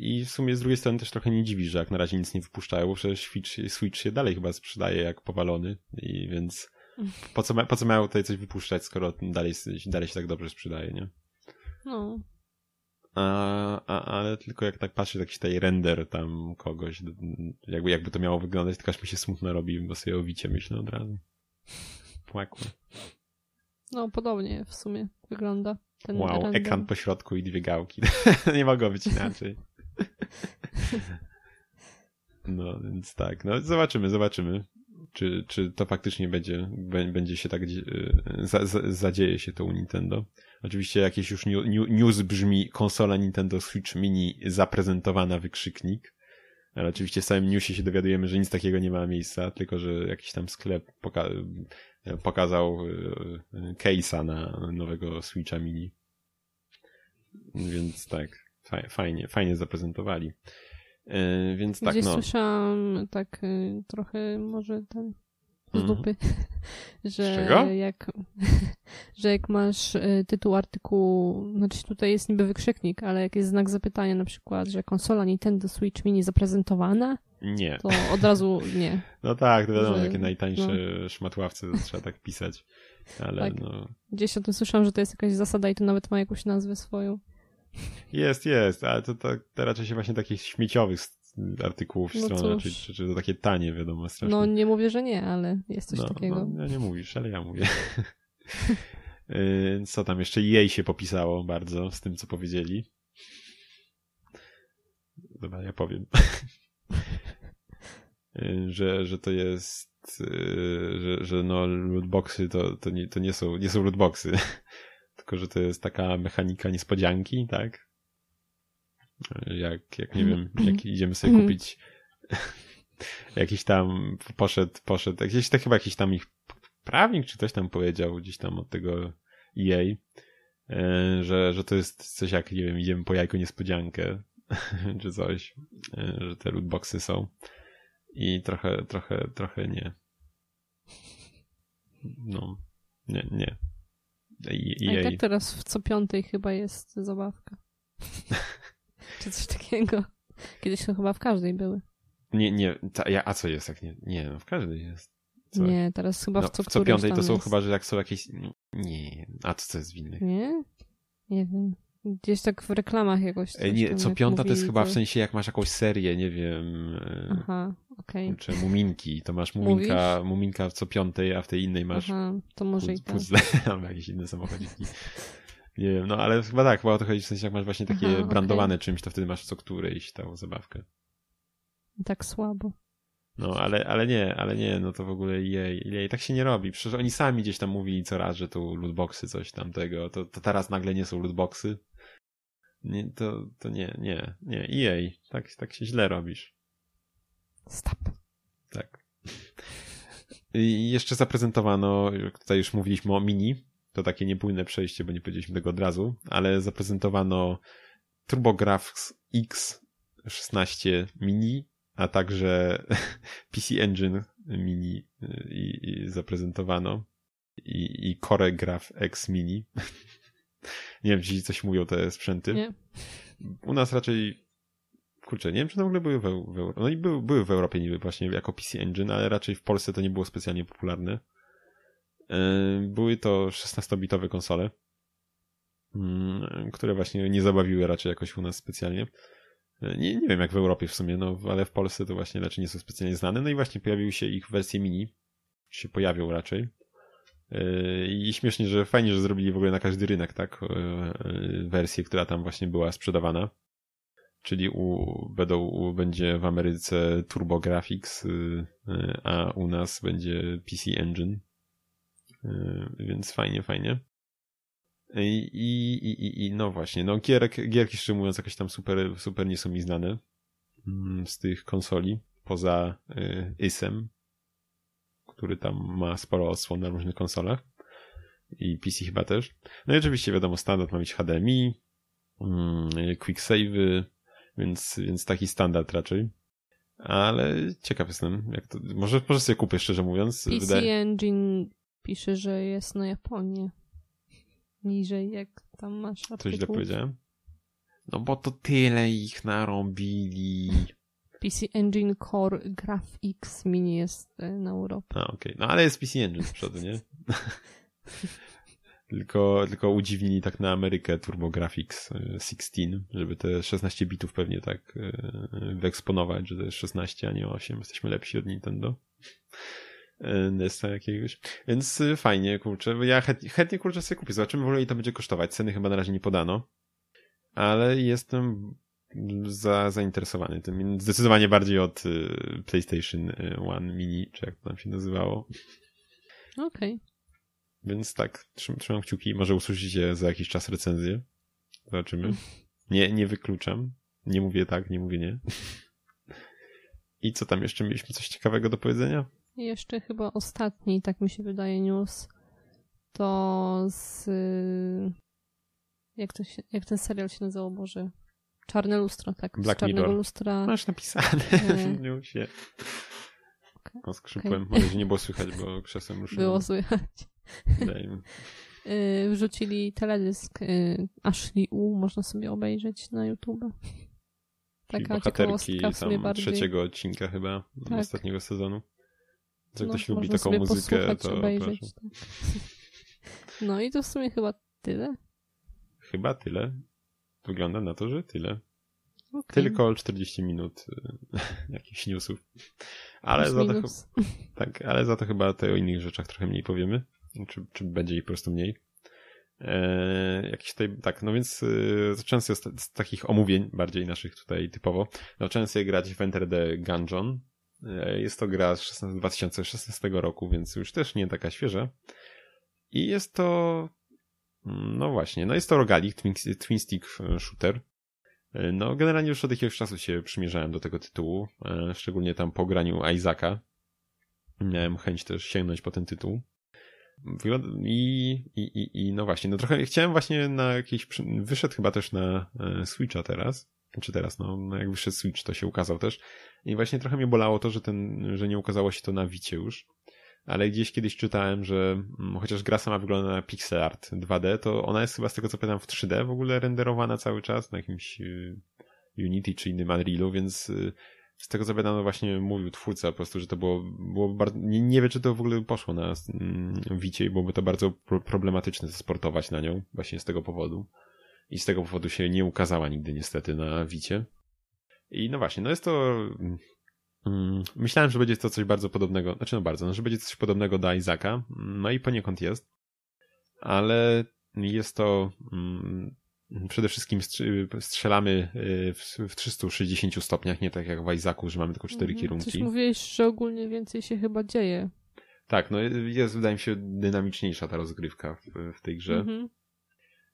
I w sumie z drugiej strony też trochę nie dziwi, że jak na razie nic nie wypuszczają, bo przecież Switch, Switch się dalej chyba sprzedaje jak powalony i więc po co, po co mają tutaj coś wypuszczać, skoro dalej, dalej się tak dobrze sprzedaje, nie? No. A, a, ale tylko jak tak patrzę, jakiś tutaj render tam kogoś, jakby, jakby to miało wyglądać, tylko aż mi się smutno robi, bo sobie o Wicie myślę od razu. No, podobnie w sumie wygląda ten Wow, render. ekran po środku i dwie gałki. Nie mogło być inaczej. No, więc tak, no zobaczymy, zobaczymy czy, czy to faktycznie będzie, będzie się tak, e, za, za, zadzieje się to u Nintendo. Oczywiście jakieś już news brzmi konsola Nintendo Switch Mini zaprezentowana wykrzyknik, ale oczywiście w samym newsie się dowiadujemy, że nic takiego nie ma miejsca, tylko że jakiś tam sklep poka pokazał e, case'a na nowego Switcha Mini. Więc tak, fajnie, fajnie zaprezentowali. Yy, więc tak, Gdzieś no. słyszałam tak y, trochę może ten z mhm. dupy, że Czego? jak że jak masz tytuł artykułu, znaczy tutaj jest niby wykrzyknik, ale jak jest znak zapytania na przykład, że konsola Nintendo Switch Mini zaprezentowana, nie. To od razu nie. No tak, to wiadomo, że, takie najtańsze no. szmatławce to trzeba tak pisać. Ale tak. no. Gdzieś o tym słyszałam, że to jest jakaś zasada i to nawet ma jakąś nazwę swoją. Jest, jest, ale to, to, to raczej się właśnie takich śmieciowych artykułów no strony, czy, czy, czy to takie tanie, wiadomo, strasznie. No nie mówię, że nie, ale jest coś no, takiego. No, nie mówisz, ale ja mówię. Y, co tam jeszcze jej się popisało bardzo z tym, co powiedzieli. Dobra, ja powiem. Y, że, że to jest, y, że, że no lootboxy to, to, nie, to nie są, nie są lootboxy tylko że to jest taka mechanika niespodzianki, tak? Jak, jak nie wiem, jak idziemy sobie mhm. kupić jakiś tam poszedł, poszedł, gdzieś to chyba jakiś tam ich prawnik czy ktoś tam powiedział gdzieś tam od tego EA, e, że, że to jest coś jak, nie wiem, idziemy po jajko niespodziankę czy coś, że te lootboxy są i trochę, trochę, trochę nie. No, nie, nie. I, A i tak teraz w co piątej chyba jest zabawka. Czy coś takiego. Kiedyś to chyba w każdej były. Nie, nie, ta, ja, a co jest jak nie? Nie, no w każdej jest. Co? Nie, teraz chyba no, w co W co piątej to są jest. chyba, że jak są jakieś... Nie, a to co jest w innych? Nie? Nie wiem. Gdzieś tak w reklamach jakoś. Ej, nie, co piąta to jest chyba w sensie jak masz jakąś serię, nie wiem. E, Aha. Okay. Czy muminki, to masz muminka, Mówisz? muminka co piątej, a w tej innej masz. Aha, to może i tak. Jakieś inne samochodziki. Nie wiem, no ale chyba tak, chyba o to chodzi w sensie jak masz właśnie takie Aha, brandowane okay. czymś, to wtedy masz co którejś tą zabawkę. Tak słabo. No, ale, ale nie, ale nie, no to w ogóle jej, jej, tak się nie robi. Przecież oni sami gdzieś tam mówili coraz, że tu lootboxy, coś tamtego, to, to teraz nagle nie są lootboxy. Nie, to, to nie, nie, nie. jej, tak, tak się źle robisz. Stop. Tak. I jeszcze zaprezentowano, tutaj już mówiliśmy o mini, to takie niepłynne przejście, bo nie powiedzieliśmy tego od razu, ale zaprezentowano TurboGrafx X16 mini, a także PC Engine mini i, i zaprezentowano. i, i Core Graph X Mini. nie wiem, czy ci coś mówią te sprzęty. Nie. U nas raczej kurczę, nie wiem, czy one w ogóle były w, w Europie. No i były, były w Europie niby właśnie jako PC Engine, ale raczej w Polsce to nie było specjalnie popularne. Yy, były to 16-bitowe konsole, yy, które właśnie nie zabawiły raczej jakoś u nas specjalnie. Yy, nie, nie wiem jak w Europie w sumie, no ale w Polsce to właśnie raczej nie są specjalnie znane. No i właśnie pojawiły się ich wersje mini, się pojawią raczej. I śmiesznie, że fajnie, że zrobili w ogóle na każdy rynek, tak, wersję, która tam właśnie była sprzedawana czyli u, będą, u, będzie w Ameryce TurboGrafx, y, y, a u nas będzie PC Engine. Y, więc fajnie, fajnie. I, i, i, i no właśnie, no gierek, gierki szczerze mówiąc jakoś tam super, super nie są mi znane mm, z tych konsoli, poza ISem, który tam ma sporo odsłon na różnych konsolach i PC chyba też. No i oczywiście wiadomo, standard ma mieć HDMI, mm, quick save'y, więc, więc taki standard raczej. Ale ciekaw jestem, jak to, może, może sobie kupię szczerze mówiąc. PC Wydaje... Engine pisze, że jest na Japonię. Niżej, jak tam masz artykuł. Coś źle powiedziałem? No bo to tyle ich narobili. PC Engine Core Graphics Mini jest e, na Europę. A, okej. Okay. No ale jest PC Engine z przodu, nie? Tylko, tylko udziwnili tak na Amerykę TurboGrafx 16, y, żeby te 16 bitów pewnie tak y, wyeksponować, że to jest 16, a nie 8. Jesteśmy lepsi od Nintendo. Y, Nesta jakiegoś. Więc fajnie, kurczę. Ja chętnie, chętnie kurczę sobie kupię. Zobaczymy w ogóle ile to będzie kosztować. Ceny chyba na razie nie podano. Ale jestem za, zainteresowany tym. Zdecydowanie bardziej od PlayStation One Mini, czy jak to tam się nazywało. Okej. Okay. Więc tak, trzymam kciuki. Może usłyszycie za jakiś czas recenzję. Zobaczymy. Nie, nie wykluczam. Nie mówię tak, nie mówię nie. I co tam jeszcze? Mieliśmy coś ciekawego do powiedzenia? Jeszcze chyba ostatni, tak mi się wydaje, news. To z... Jak, to się, jak ten serial się nazywał, Boże? Czarne lustro, tak. Black z Czarnego Mirror. lustra. Masz napisane w newsie. Okay. No, skrzypłem. Okay. Może nie było słychać, bo krzesłem ruszyłem. Było słychać. Y, wrzucili teledysk y, Ashley U, można sobie obejrzeć na YouTube. Taka bohaterki tam bardziej... trzeciego odcinka chyba, tak. ostatniego sezonu. Jak ktoś lubi taką muzykę, to obejrzeć, tak. No i to w sumie chyba tyle. Chyba tyle. Wygląda na to, że tyle. Okay. Tylko 40 minut y, jakichś newsów. Ale za, to, tak, ale za to chyba te o innych rzeczach trochę mniej powiemy. Czy, czy będzie ich po prostu mniej. Eee, jakiś tutaj, tak, no więc e, sobie z, takich omówień, bardziej naszych tutaj typowo, zacząłem sobie grać w Enter the Gungeon. E, jest to gra z 16, 2016 roku, więc już też nie taka świeża. I jest to, mm, no właśnie, no jest to rogalik, twin, twin stick shooter. E, no, generalnie już od jakiegoś czasu się przymierzałem do tego tytułu, e, szczególnie tam po graniu Isaaca. Miałem chęć też sięgnąć po ten tytuł. I, i, i, no właśnie, no trochę chciałem właśnie na jakiś, wyszedł chyba też na e, Switcha teraz, czy teraz, no, no jak wyszedł Switch, to się ukazał też. I właśnie trochę mnie bolało to, że ten, że nie ukazało się to na Wicie już. Ale gdzieś kiedyś czytałem, że mm, chociaż gra sama wygląda na pixel art 2D, to ona jest chyba z tego co pamiętam w 3D w ogóle renderowana cały czas na jakimś y, Unity czy innym Unrealu, więc y, z tego co wiadomo właśnie mówił twórca po prostu, że to było, było bardzo, nie, nie wiem czy to w ogóle poszło na mm, Wicie, byłoby to bardzo pro, problematyczne sportować na nią, właśnie z tego powodu. I z tego powodu się nie ukazała nigdy niestety na Wicie. I no właśnie, no jest to... Mm, myślałem, że będzie to coś bardzo podobnego, znaczy no bardzo, no, że będzie coś podobnego do Isaaca, no i poniekąd jest, ale jest to mm, przede wszystkim strzelamy y, w 360 stopniach, nie tak jak w Isaacu, że mamy tylko cztery mhm. kierunki. Coś mówiłeś, że ogólnie więcej się chyba dzieje. Tak, no jest wydaje mi się dynamiczniejsza ta rozgrywka w, w tej grze. Mhm.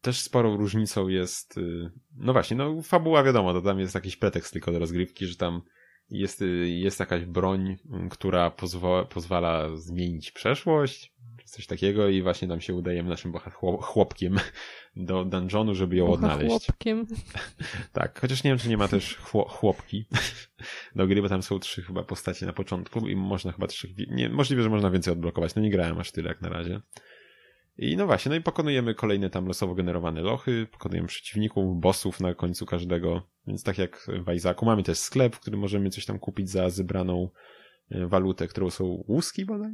Też sporą różnicą jest, y, no właśnie, no fabuła wiadomo, to tam jest jakiś pretekst tylko do rozgrywki, że tam jest, y, jest jakaś broń, która pozwala, pozwala zmienić przeszłość, coś takiego i właśnie nam się udajemy naszym chłopkiem do dungeonu, żeby ją odnaleźć. Chłopkiem. tak, chociaż nie wiem, czy nie ma też chłopki do gry, bo tam są trzy chyba postacie na początku i można chyba trzy, nie, możliwe, że można więcej odblokować, no nie grałem aż tyle jak na razie. I no właśnie, no i pokonujemy kolejne tam losowo generowane lochy, pokonujemy przeciwników, bossów na końcu każdego, więc tak jak w Isaacu mamy też sklep, w którym możemy coś tam kupić za zebraną e, walutę, którą są łuski bodaj?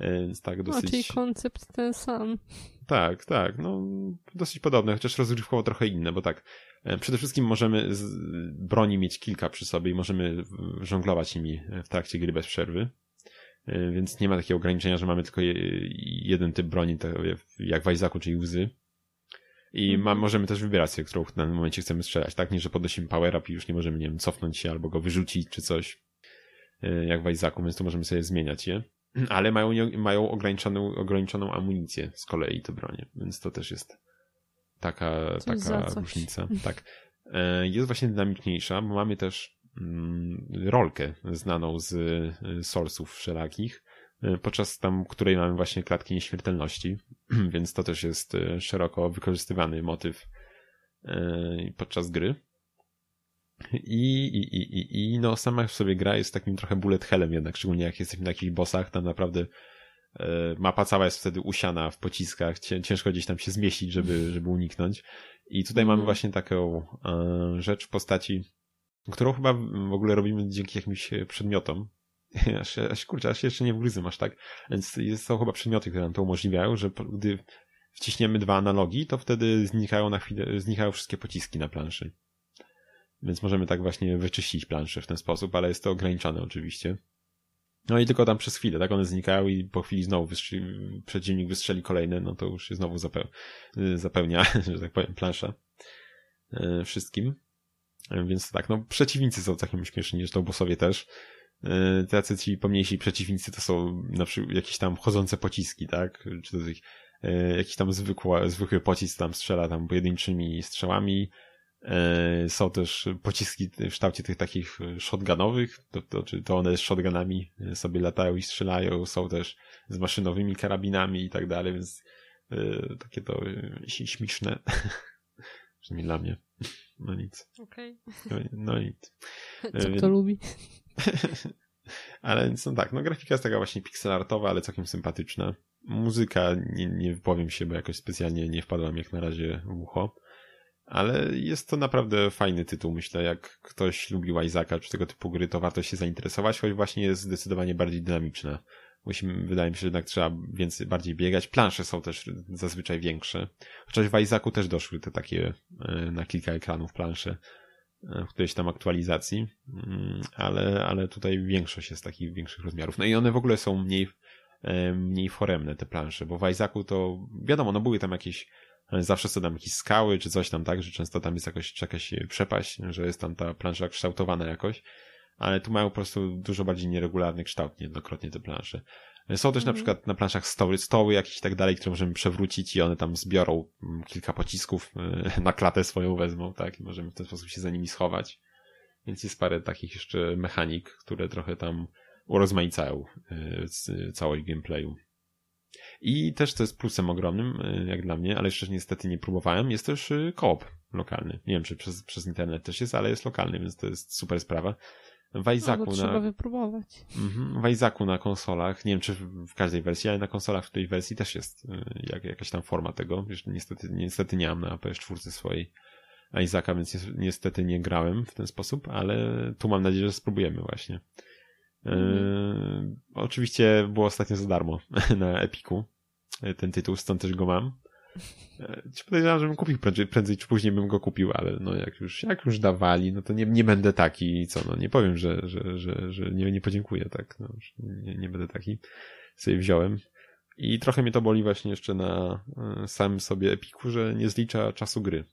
E, więc tak dosyć... No, czyli koncept ten sam. Tak, tak, no dosyć podobne, chociaż rozgrywkowo trochę inne, bo tak, e, przede wszystkim możemy z broni mieć kilka przy sobie i możemy żonglować nimi w trakcie gry bez przerwy. E, więc nie ma takiego ograniczenia, że mamy tylko jeden typ broni, jak w Isaacu, czyli łzy. I ma, mhm. możemy też wybierać sobie, którą w danym momencie chcemy strzelać, tak? Nie, że podnosimy power up i już nie możemy, nie wiem, cofnąć się albo go wyrzucić czy coś, e, jak w Isaacu, więc to możemy sobie zmieniać je. Ale mają, mają ograniczoną, ograniczoną amunicję z kolei te bronie, więc to też jest taka, taka różnica. Tak. E, jest właśnie dynamiczniejsza, bo mamy też Mm, rolkę znaną z y, source'ów wszelakich, y, podczas tam której mamy właśnie klatki nieśmiertelności, więc to też jest y, szeroko wykorzystywany motyw podczas gry. I, i, i, i no sama w sobie gra jest takim trochę bullet hellem jednak, szczególnie jak jesteśmy na jakichś bossach, tam naprawdę mapa cała jest wtedy usiana w pociskach, ciężko gdzieś tam się zmieścić, żeby, żeby uniknąć. I tutaj mamy mhm. właśnie taką rzecz w postaci którą chyba w ogóle robimy dzięki jakimś e, przedmiotom. Aż, aż kurczę, aż się jeszcze nie wgryzę aż tak. Więc jest, są chyba przedmioty, które nam to umożliwiają, że gdy wciśniemy dwa analogi, to wtedy znikają na chwilę, znikają wszystkie pociski na planszy. Więc możemy tak właśnie wyczyścić planszę w ten sposób, ale jest to ograniczone oczywiście. No i tylko tam przez chwilę, tak one znikają i po chwili znowu wystrzeli, przeciwnik wystrzeli kolejne, no to już się znowu zapeł, zapełnia, że tak powiem, plansza e, wszystkim. Więc tak, no przeciwnicy są całkiem śmieszni, zresztą bossowie też. Tacy ci pomniejsi przeciwnicy to są na przykład jakieś tam chodzące pociski, tak? Czy to jest jakiś tam zwykły, zwykły pocisk tam strzela tam pojedynczymi strzałami. E, są też pociski w kształcie tych takich shotgunowych, to, to, to one z shotgunami sobie latają i strzelają. Są też z maszynowymi karabinami i tak dalej, więc takie to śmieszne. Przynajmniej dla mnie. No nic. Okej. Okay. No, no nic. Co kto lubi. ale no tak, no grafika jest taka właśnie pixelartowa, ale całkiem sympatyczna. Muzyka, nie, nie wypowiem się, bo jakoś specjalnie nie wpadłam jak na razie w ucho. Ale jest to naprawdę fajny tytuł, myślę. Jak ktoś lubił Isaaca czy tego typu gry, to warto się zainteresować, choć właśnie jest zdecydowanie bardziej dynamiczna musimy, wydaje mi się, że jednak trzeba więcej, bardziej biegać. Plansze są też zazwyczaj większe. Chociaż w Isaacu też doszły te takie e, na kilka ekranów plansze e, w którejś tam aktualizacji, mm, ale, ale tutaj większość jest takich większych rozmiarów. No i one w ogóle są mniej, e, mniej foremne, te plansze, bo w Isaacu to wiadomo, no były tam jakieś zawsze są tam jakieś skały czy coś tam tak, że często tam jest jakoś, jakaś przepaść, że jest tam ta plansza kształtowana jakoś, ale tu mają po prostu dużo bardziej nieregularny kształt niejednokrotnie te plansze. Są też na mhm. przykład na planszach stoły, stoły jakieś i tak dalej, które możemy przewrócić i one tam zbiorą mm, kilka pocisków e, na klatę swoją wezmą, tak, i możemy w ten sposób się za nimi schować. Więc jest parę takich jeszcze mechanik, które trochę tam urozmaicają e, całość gameplayu. I też to jest plusem ogromnym, e, jak dla mnie, ale jeszcze niestety nie próbowałem, jest też koop lokalny. Nie wiem, czy przez, przez internet też jest, ale jest lokalny, więc to jest super sprawa w Isaacu no, trzeba wypróbować. Mhm, w Isaacu na konsolach, nie wiem czy w każdej wersji, ale na konsolach w tej wersji też jest y, jak, jakaś tam forma tego. Wiesz, niestety, niestety nie mam na PS4 swojej Isaaca, więc niestety nie grałem w ten sposób, ale tu mam nadzieję, że spróbujemy właśnie. Mhm. oczywiście było ostatnio za darmo na Epiku ten tytuł, stąd też go mam. E, ci podejrzewam, żebym kupił prędzej, prędzej czy później bym go kupił, ale no jak już, jak już dawali, no to nie, nie będę taki, co no, nie powiem, że, że, że, że nie, nie podziękuję, tak, no, nie, nie będę taki. Sobie wziąłem. I trochę mnie to boli właśnie jeszcze na e, samym sobie Epiku, że nie zlicza czasu gry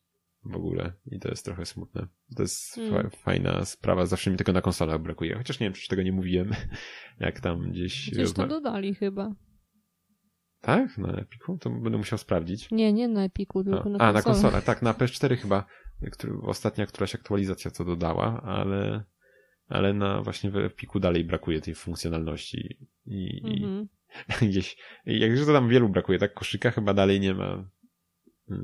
w ogóle i to jest trochę smutne. To jest hmm. fajna sprawa, zawsze mi tego na konsolach brakuje, chociaż nie wiem, czy tego nie mówiłem, jak tam gdzieś... Gdzieś to dodali chyba. Tak? Na Epiku? To będę musiał sprawdzić. Nie, nie na Epiku, tylko A, na konsolę. A, na konsolę. Tak, na PS4 chyba który, ostatnia któraś aktualizacja to dodała, ale, ale na właśnie w Epiku dalej brakuje tej funkcjonalności i, mhm. i gdzieś, jakże to tam wielu brakuje, tak? Koszyka chyba dalej nie ma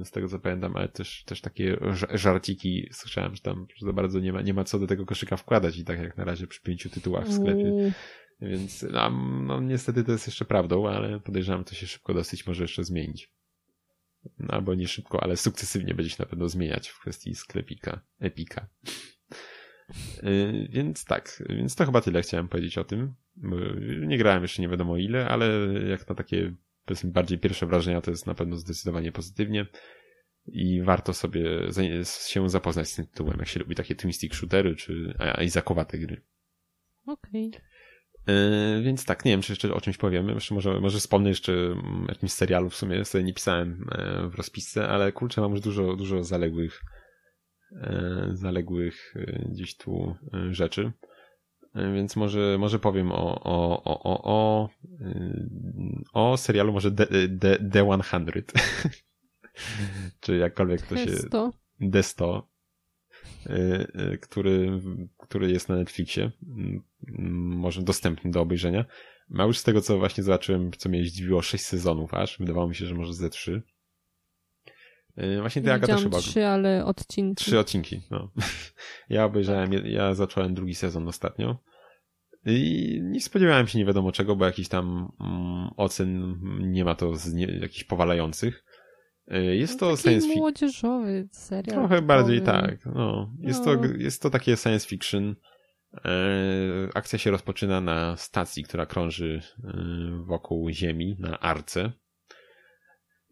z tego co pamiętam, ale też, też takie żarciki słyszałem, że tam za bardzo nie ma, nie ma co do tego koszyka wkładać i tak jak na razie przy pięciu tytułach w sklepie Więc no, no, niestety to jest jeszcze prawdą, ale podejrzewam, to się szybko dosyć może jeszcze zmienić. No, albo nie szybko, ale sukcesywnie będzie się na pewno zmieniać w kwestii sklepika, epika. Yy, więc tak, więc to chyba tyle chciałem powiedzieć o tym. Nie grałem jeszcze nie wiadomo ile, ale jak na takie powiedzmy bardziej pierwsze wrażenia to jest na pewno zdecydowanie pozytywnie i warto sobie się zapoznać z tym tytułem, jak się lubi takie twin stick shootery czy Izakowate gry. Okej. Okay. Yy, więc tak, nie wiem, czy jeszcze o czymś powiemy. Jeszcze może, może wspomnę jeszcze mm, jakimś serialu w sumie, sobie nie pisałem e, w rozpisce, ale kurczę, mam już dużo, dużo zaległych e, zaległych e, gdzieś tu rzeczy. Więc może, może powiem o, o, o, o, o, o serialu może The, The, The 100. Czy jakkolwiek to się... Desto. Desto. Który, który jest na Netflixie może dostępny do obejrzenia. Ma już z tego, co właśnie zobaczyłem, co mnie zdziwiło, 6 sezonów aż. Wydawało mi się, że może ze 3. E, właśnie ty, Aga, też chyba... trzy, ale odcinki. Trzy odcinki, no. Ja obejrzałem, tak. ja zacząłem drugi sezon ostatnio. I nie spodziewałem się nie wiadomo czego, bo jakiś tam mm, ocen nie ma to z nie, jakichś powalających. E, jest no, to science fiction. młodzieżowy serial. Trochę bardziej tak. No. Jest, no. To, jest to takie science fiction E, akcja się rozpoczyna na stacji, która krąży e, wokół Ziemi, na Arce.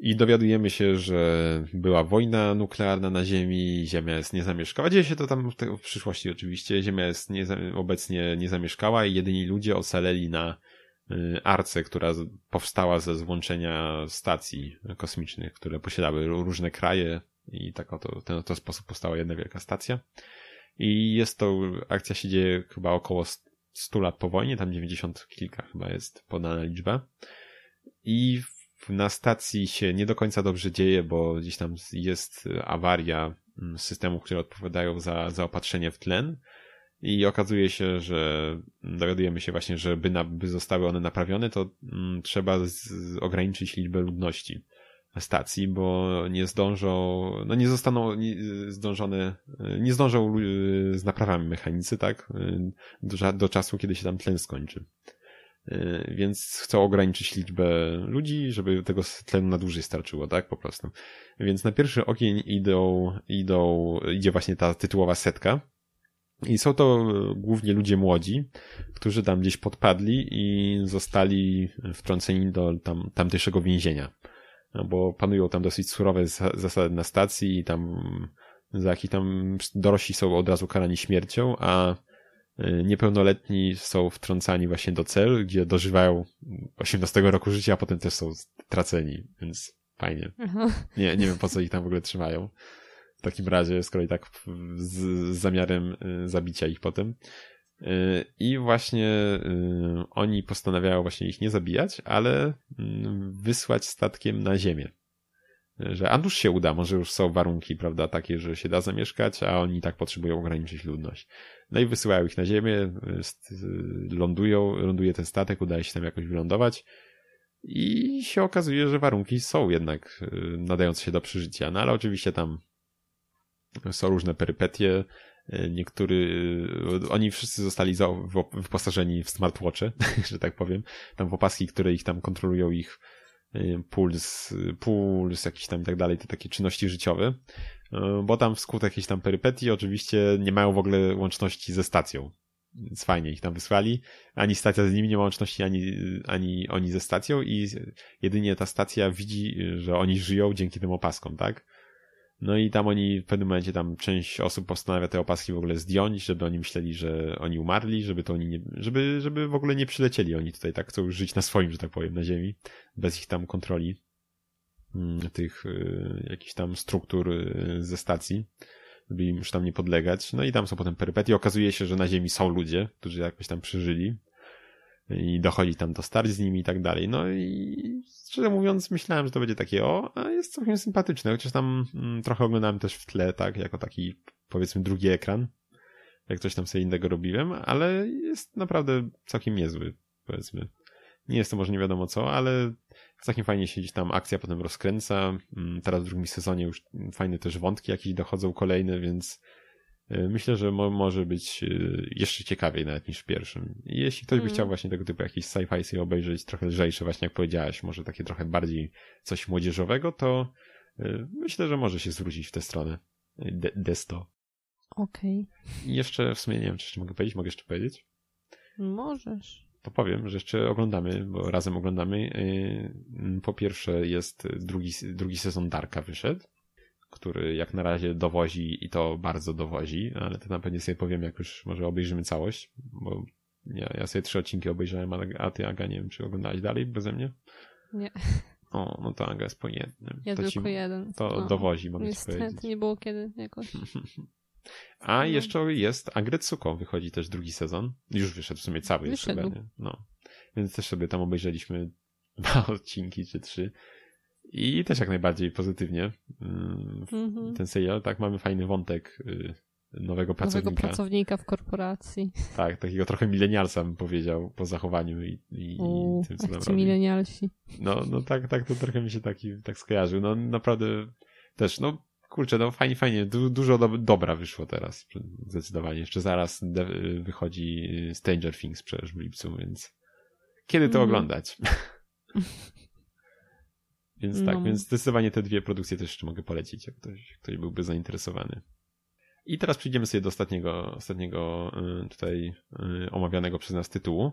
I dowiadujemy się, że była wojna nuklearna na Ziemi, Ziemia jest niezamieszkała. Dzieje się to tam w przyszłości oczywiście. Ziemia jest nieza obecnie niezamieszkała i jedyni ludzie ocaleli na e, Arce, która powstała ze złączenia stacji kosmicznych, które posiadały różne kraje i tak oto w ten oto sposób powstała jedna wielka stacja. I jest to, akcja się dzieje chyba około 100 lat po wojnie, tam 90 kilka chyba jest podana liczba. I na stacji się nie do końca dobrze dzieje, bo gdzieś tam jest awaria mm, systemów, które odpowiadają za zaopatrzenie w tlen. I okazuje się, że dowiadujemy się właśnie, że by, na, by zostały one naprawione, to mm, trzeba z, ograniczyć liczbę ludności stacji, bo nie zdążą, no nie zostaną nie, zdążone, nie zdążą y, z naprawami mechanicy, tak, y, do, do czasu, kiedy się tam tlen skończy. Y, więc chcą ograniczyć liczbę ludzi, żeby tego tlenu na dłużej starczyło, tak, po prostu. Więc na pierwszy ogień idą, idą, idzie właśnie ta tytułowa setka, i są to głównie ludzie młodzi, którzy tam gdzieś podpadli i zostali wtrąceni do tam, tamtejszego więzienia no bo panują tam dosyć surowe zasady na stacji i tam za jakich tam dorośli są od razu karani śmiercią, a y, niepełnoletni są wtrącani właśnie do cel, gdzie dożywają 18 roku życia, a potem też są traceni, więc fajnie. Nie, nie wiem po co ich tam w ogóle trzymają. W takim razie, skoro i tak z, z zamiarem y, zabicia ich potem. I właśnie y, oni postanawiają właśnie ich nie zabijać, ale mm, wysłać statkiem na ziemię. Że a nuż się uda, może już są warunki, prawda, takie, że się da zamieszkać, a oni tak potrzebują ograniczyć ludność. No i wysyłają ich na ziemię, lądują, ląduje ten statek, udaje się tam jakoś wylądować i się okazuje, że warunki są jednak y, nadające się do przeżycia. No ale oczywiście tam są różne perypetie, niektóry, oni wszyscy zostali wyposażeni w smartwatche, że tak powiem, tam w opaski, które ich tam kontrolują ich puls, puls jakiś tam i tak dalej, te takie czynności życiowe, bo tam wskutek jakiejś tam perypetii oczywiście nie mają w ogóle łączności ze stacją. Więc fajnie ich tam wysłali. Ani stacja z nimi nie ma łączności, ani, ani oni ze stacją i jedynie ta stacja widzi, że oni żyją dzięki tym opaskom, tak? No i tam oni w pewnym momencie tam część osób postanawia te opaski w ogóle zdjąć, żeby oni myśleli, że oni umarli, żeby to oni nie, żeby, żeby w ogóle nie przylecieli. Oni tutaj tak chcą żyć na swoim, że tak powiem, na ziemi, bez ich tam kontroli mm, tych y, jakichś tam struktur y, ze stacji, żeby im już tam nie podlegać. No i tam są potem perypetie. Okazuje się, że na ziemi są ludzie, którzy jakoś tam przeżyli i dochodzi tam do starć z nimi i tak dalej. No i szczerze mówiąc, myślałem, że to będzie takie, o, a jest całkiem sympatyczne, chociaż tam mm, trochę oglądałem też w tle, tak, jako taki, powiedzmy, drugi ekran, jak coś tam sobie innego robiłem, ale jest naprawdę całkiem niezły, powiedzmy. Nie jest to może nie wiadomo co, ale całkiem fajnie się gdzieś tam akcja potem rozkręca. Mm, teraz w drugim sezonie już fajne też wątki jakieś dochodzą kolejne, więc myślę, że mo może być y, jeszcze ciekawiej nawet niż w pierwszym. I jeśli ktoś by Mm. chciał właśnie tego typu jakiś sci-fi sobie obejrzeć, trochę lżejsze, właśnie jak powiedziałaś, może takie trochę bardziej coś młodzieżowego, to y, myślę, że może się zwrócić w tę stronę. Y, De Desto. Okej. I jeszcze w sumie nie wiem, czy jeszcze mogę powiedzieć, mogę jeszcze powiedzieć? Możesz. To powiem, że jeszcze oglądamy, bo razem oglądamy. Po pierwsze jest drugi, drugi sezon Darka wyszedł, który jak na razie dowozi i to bardzo dowozi, ale to na pewno sobie powiem, jak już może obejrzymy całość, bo ja, ja sobie trzy odcinki obejrzałem, a ty Aga nie wiem, czy oglądałeś dalej beze mnie? Nie. O, no to Aga jest po jednym. Ja to tylko jeden. to No. dowozi, mogę ci Niestety powiedzieć. nie było kiedy jakoś. A No. jeszcze jest Agretsuko, wychodzi też drugi sezon. Już wyszedł w sumie cały już Wyszedł. chyba, nie? No. Więc też sobie tam obejrzeliśmy dwa odcinki czy trzy. I też jak najbardziej pozytywnie. mm, Mhm. Ten serial, tak, mamy fajny wątek y, nowego Nowego pracownika. pracownika w korporacji. Tak, takiego trochę milenialsa bym powiedział po zachowaniu i, i, Uuu, i tym, co nam robi. milenialsi. No, no tak, tak, to trochę mi się taki, tak skojarzył. No naprawdę też, no kurczę, no fajnie, fajnie, du, dużo do, dobra wyszło teraz, zdecydowanie. Jeszcze zaraz wychodzi Stranger Things przecież w lipcu, więc kiedy to Mhm. oglądać? więc tak, No. więc zdecydowanie te dwie produkcje też jeszcze mogę polecić, jak ktoś, ktoś byłby zainteresowany. I teraz przejdziemy sobie do ostatniego, ostatniego y, tutaj y, omawianego przez nas tytułu,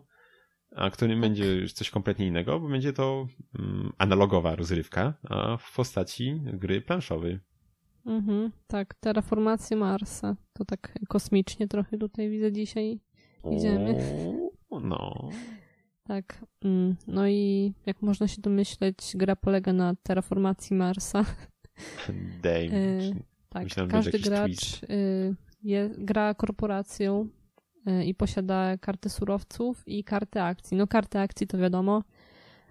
a którym będzie już coś kompletnie innego, bo będzie to mm, analogowa rozrywka, a w postaci gry planszowej. Mhm, tak, terraformacja Marsa. To tak kosmicznie trochę tutaj widzę dzisiaj. Idziemy. O, No. Tak. mm, No i jak można się domyśleć, gra polega na terraformacji Marsa. Dame. Y, Tak, Myślałem, każdy gracz y, je, gra korporacją y, i posiada karty surowców i karty akcji. No karty akcji to wiadomo,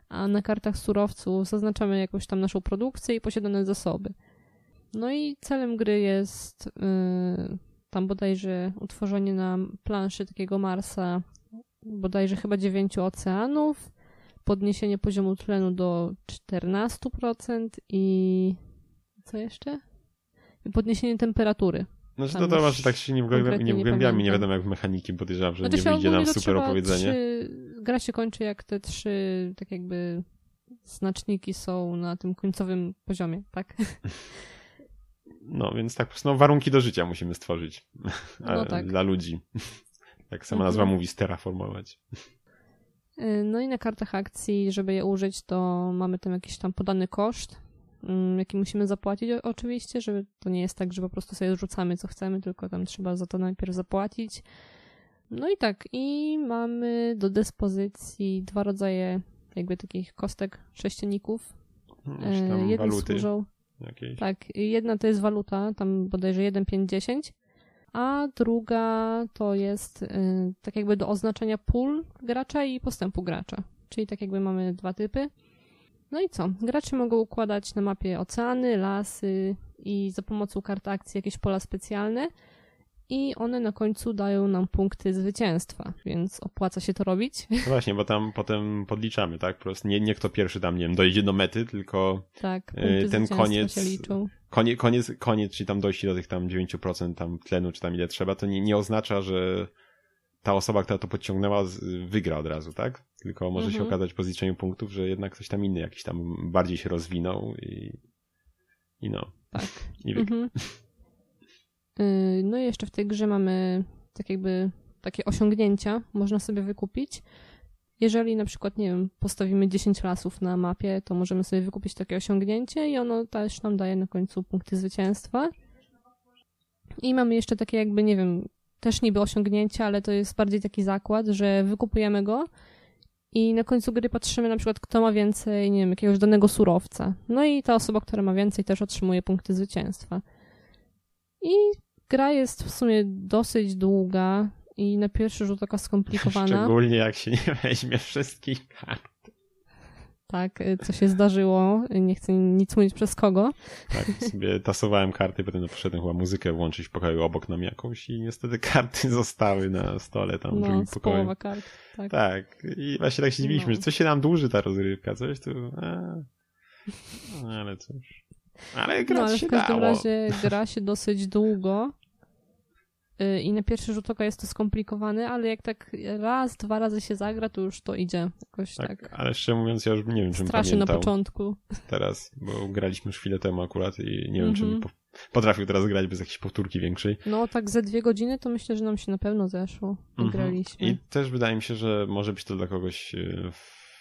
a na kartach surowców zaznaczamy jakąś tam naszą produkcję i posiadane zasoby. No i celem gry jest y, tam bodajże utworzenie na planszy takiego Marsa bodajże chyba dziewięciu oceanów, podniesienie poziomu tlenu do 14% i co jeszcze? I podniesienie temperatury. Znaczy to, to może tak się nie konkretnie nie nie wgłębiamy, nie pamiętam. wiadomo jak w mechaniki, podejrzewam, że Znaczy nie wyjdzie nam super opowiedzenie. Trzy, gra się kończy jak te trzy tak jakby znaczniki są na tym końcowym poziomie, tak? No, więc tak, no, warunki do życia musimy stworzyć No A, tak. dla ludzi. Jak sama Mhm. nazwa mówi, steraformować. Y, No i na kartach akcji, żeby je użyć, to mamy tam jakiś tam podany koszt, mm, jaki musimy zapłacić oczywiście, żeby to nie jest tak, że po prostu sobie rzucamy co chcemy, tylko tam trzeba za to najpierw zapłacić. No i tak, i mamy do dyspozycji dwa rodzaje jakby takich kostek sześcienników. Hmm, Jedne waluty służą jakieś. Tak, jedna to jest waluta, tam bodajże 1, 5, 10, a druga to jest y, tak jakby do oznaczenia pól gracza i postępu gracza. Czyli tak jakby mamy dwa typy. No i co? Gracze mogą układać na mapie oceany, lasy i za pomocą kart akcji jakieś pola specjalne i one na końcu dają nam punkty zwycięstwa, więc opłaca się to robić. No właśnie, bo tam potem podliczamy, tak? Po prostu nie, nie kto pierwszy tam, nie wiem, dojdzie do mety, tylko Tak, Y, ten koniec- się liczą. koniec, koniec, koniec, czyli tam dojście do tych tam 9% tam tlenu, czy tam ile trzeba, to nie, nie oznacza, że ta osoba, która to podciągnęła, wygra od razu, tak? Tylko może się Mhm. okazać po zliczeniu punktów, że jednak ktoś tam inny jakiś tam bardziej się rozwinął i, i no. Tak. I wygra. Mhm. Y, No i jeszcze w tej grze mamy tak jakby takie osiągnięcia, można sobie wykupić. Jeżeli na przykład, nie wiem, postawimy 10 lasów na mapie, to możemy sobie wykupić takie osiągnięcie i ono też nam daje na końcu punkty zwycięstwa. I mamy jeszcze takie jakby, nie wiem, też niby osiągnięcia, ale to jest bardziej taki zakład, że wykupujemy go i na końcu gry patrzymy na przykład, kto ma więcej, nie wiem, jakiegoś danego surowca. No i ta osoba, która ma więcej, też otrzymuje punkty zwycięstwa. I gra jest w sumie dosyć długa i na pierwszy rzut oka skomplikowana. Szczególnie jak się nie weźmie wszystkich kart. Tak, y, co się zdarzyło. Nie chcę nic mówić przez kogo. Tak, sobie tasowałem karty, potem poszedłem chyba muzykę włączyć w pokoju obok nam jakąś i niestety karty zostały na stole tam w No, drugim pokoju. połowa kart. Tak. Tak, i właśnie tak się dziwiliśmy, No. że coś się nam dłuży ta rozrywka, coś tu... A. No, ale cóż. Ale grać No ale się w każdym dało. razie gra się dosyć długo. y, i na pierwszy rzut oka jest to skomplikowane, ale jak tak raz, dwa razy się zagra, to już to idzie jakoś tak. tak ale szczerze mówiąc, ja już nie wiem, czym Strasznie pamiętał na początku. teraz, bo graliśmy już chwilę temu akurat i nie wiem, czy Mhm. po, potrafił teraz grać bez jakiejś powtórki większej. No tak ze dwie godziny to myślę, że nam się na pewno zeszło. Mhm. Graliśmy. I też wydaje mi się, że może być to dla kogoś e,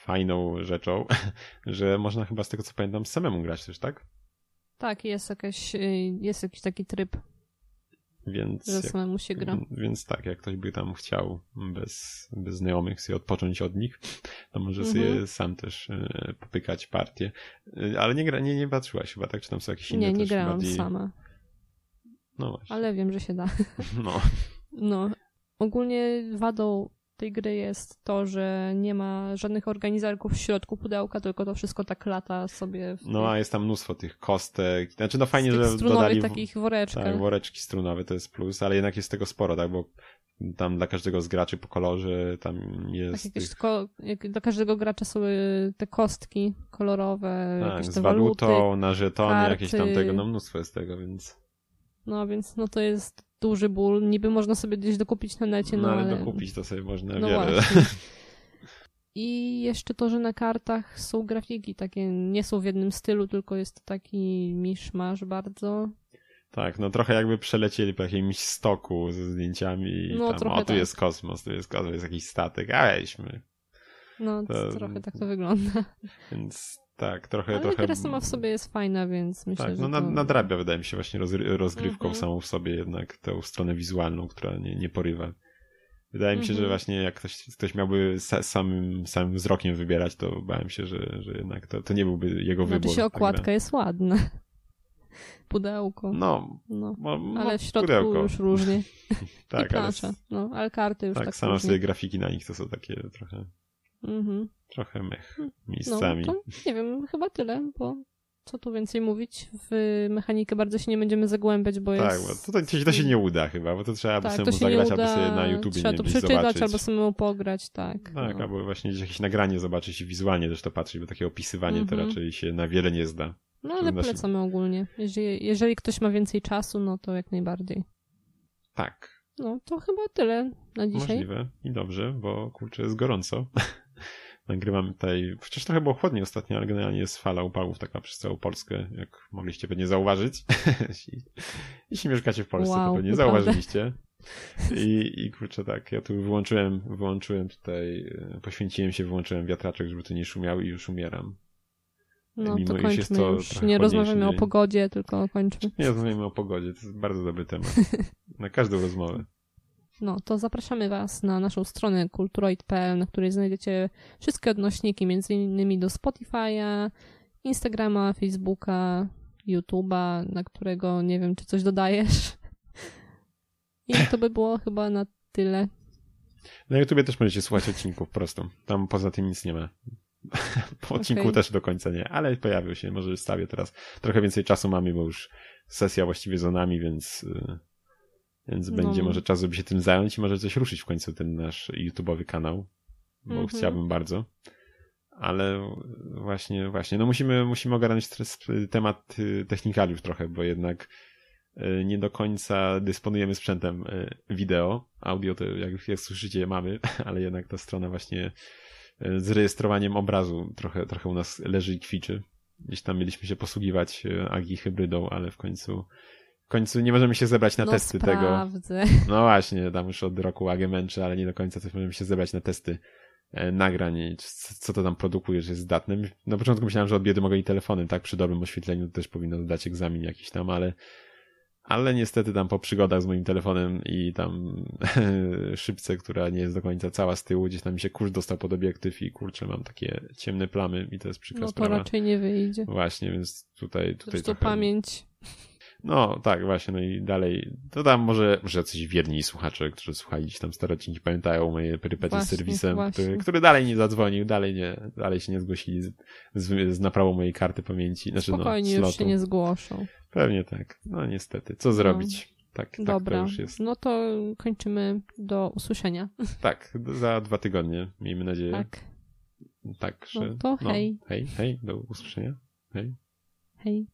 fajną rzeczą, że można chyba z tego co pamiętam samemu grać też, tak? Tak, jest jakaś, y, jest jakiś taki tryb, Więc, że samemu się gra. więc tak, jak ktoś by tam chciał bez, bez znajomych sobie odpocząć od nich, to może Mhm. sobie sam też e, popykać partię. E, Ale nie, gra, nie, nie patrzyłaś chyba, tak? Czy tam są jakieś inne Nie, nie grałam bardziej... sama, No właśnie. ale wiem, że się da. No. No, ogólnie wadą tej gry jest to, że nie ma żadnych organizarków w środku pudełka, tylko to wszystko tak lata sobie w no, a jest tam mnóstwo tych kostek. Znaczy, no fajnie, że dodali... takich woreczkach. Tak, woreczki strunowe to jest plus, ale jednak jest tego sporo, tak, bo tam dla każdego z graczy po kolorze tam Tak, jest jakieś tych, ko- dla każdego gracza są y, te kostki kolorowe, tak, jakieś z te waluty. walutą, na żetony, karty. jakieś tam tego, no mnóstwo jest tego, więc No więc no to jest duży ból. Niby można sobie gdzieś dokupić na necie, no, no, ale ale... dokupić to sobie można No wiele. właśnie. I jeszcze to, że na kartach są grafiki takie, nie są w jednym stylu, tylko jest taki miszmasz bardzo. Tak, no trochę jakby przelecieli po jakimś stoku ze zdjęciami i No, tam, o tu tak. jest kosmos, tu jest kosmos, jest jakiś statek, a weźmy. No To- trochę tak to wygląda. Więc tak, trochę, Ale trochę... gra sama w sobie jest fajna, więc myślę, Tak, że no nad, to... nadrabia wydaje mi się właśnie roz, rozgrywką Mhm. samą w sobie jednak tę stronę wizualną, która nie, nie porywa. Wydaje mi się, że Mhm. właśnie jak ktoś, ktoś miałby sa, samym, samym wzrokiem wybierać, to bałem się, że, że jednak to, to nie byłby jego Znaczy wybór. się ta okładka jest ładna. Pudełko. No. No, Ale w środku pudełko. już różnie. tak, I ale plansza. No, ale karty już tak, tak, same różnie. sobie grafiki na nich to są takie trochę, Mhm. trochę mech No, miejscami. to nie wiem, chyba tyle, bo co tu więcej mówić? W mechanikę bardzo się nie będziemy zagłębiać, bo Tak, jest... bo to, to, to się nie uda chyba, bo to trzeba by Tak, samemu się nie zagrać, uda, albo sobie na YouTubie trzeba nie to przeczytać, zobaczyć. albo samemu pograć, tak. Tak, no. albo właśnie gdzieś jakieś nagranie zobaczyć i wizualnie też to patrzeć, bo takie opisywanie to Mhm. raczej się na wiele nie zda. No ale Znaczy- polecamy ogólnie. Jeżeli, jeżeli ktoś ma więcej czasu, no to jak najbardziej. Tak, No to chyba tyle na dzisiaj. możliwe i dobrze, bo kurczę jest gorąco. Nagrywamy tutaj, przecież trochę było chłodniej ostatnio, ale generalnie jest fala upałów taka przez całą Polskę, jak mogliście pewnie zauważyć. jeśli, mieszkacie w Polsce, Wow, to pewnie naprawdę. zauważyliście. I, I kurczę tak, ja tu wyłączyłem, wyłączyłem tutaj, e, poświęciłem się, wyłączyłem wiatraczek, żeby to nie szumiał i już umieram. No mimo to kończmy to już. Nie rozmawiamy o pogodzie, tylko kończmy. Nie rozmawiamy o pogodzie, to jest bardzo dobry temat. Na każdą rozmowę. No, to zapraszamy Was na naszą stronę kulturoid.pl, na której znajdziecie wszystkie odnośniki, między innymi do Spotify'a, Instagrama, Facebooka, YouTube'a, na którego nie wiem, czy coś dodajesz. I to by było chyba na tyle. Na YouTubie też możecie słuchać odcinków po prostu. Tam poza tym nic nie ma. Po odcinku Okej. też do końca nie, ale pojawił się. Może wstawię teraz. Trochę więcej czasu mamy, bo już sesja właściwie za nami, więc, y, więc No. będzie może czas, żeby się tym zająć i może coś ruszyć w końcu ten nasz YouTube'owy kanał, bo Mhm. chciałbym bardzo. Ale właśnie, właśnie, no musimy, musimy ogarnąć temat y, technikaliów trochę, bo jednak y, nie do końca dysponujemy sprzętem y, wideo. Audio to, jak, jak słyszycie, mamy, ale jednak ta strona właśnie z rejestrowaniem obrazu trochę, trochę u nas leży i kwiczy. Gdzieś tam mieliśmy się posługiwać Agi hybrydą, ale w końcu w końcu nie możemy się zebrać na no, testy tego. sprawdzę. No właśnie, tam już od roku Agę męczy, ale nie do końca coś możemy się zebrać na testy e, nagrań i co to tam produkuje, że jest zdatne. Na początku myślałem, że od biedy mogę i telefonem, tak? Przy dobrym oświetleniu to też powinno dać egzamin jakiś tam, ale ale niestety tam po przygodach z moim telefonem i tam szybce, która nie jest do końca cała z tyłu, gdzieś tam mi się kurz dostał pod obiektyw i kurczę, mam takie ciemne plamy i to jest przykra No to sprawa. raczej nie wyjdzie. Właśnie, więc tutaj, tutaj Zresztą trochę... pamięć. No, tak, właśnie, no i dalej, to tam może, może jacyś wierni słuchacze, którzy słuchali tam stare odcinki, pamiętają moje perypety z serwisem, właśnie. który, który dalej nie zadzwonił, dalej nie, dalej się nie zgłosili z, z, z naprawą mojej karty pamięci, znaczy Spokojnie, no, już się nie zgłoszą. Pewnie tak, no niestety, co zrobić? Tak, tak to Dobra, już jest. no to kończymy do usłyszenia. Tak, za dwa tygodnie, miejmy nadzieję. Tak, Tak, że... No to hej. hej, hej, do usłyszenia. Hej. Hej.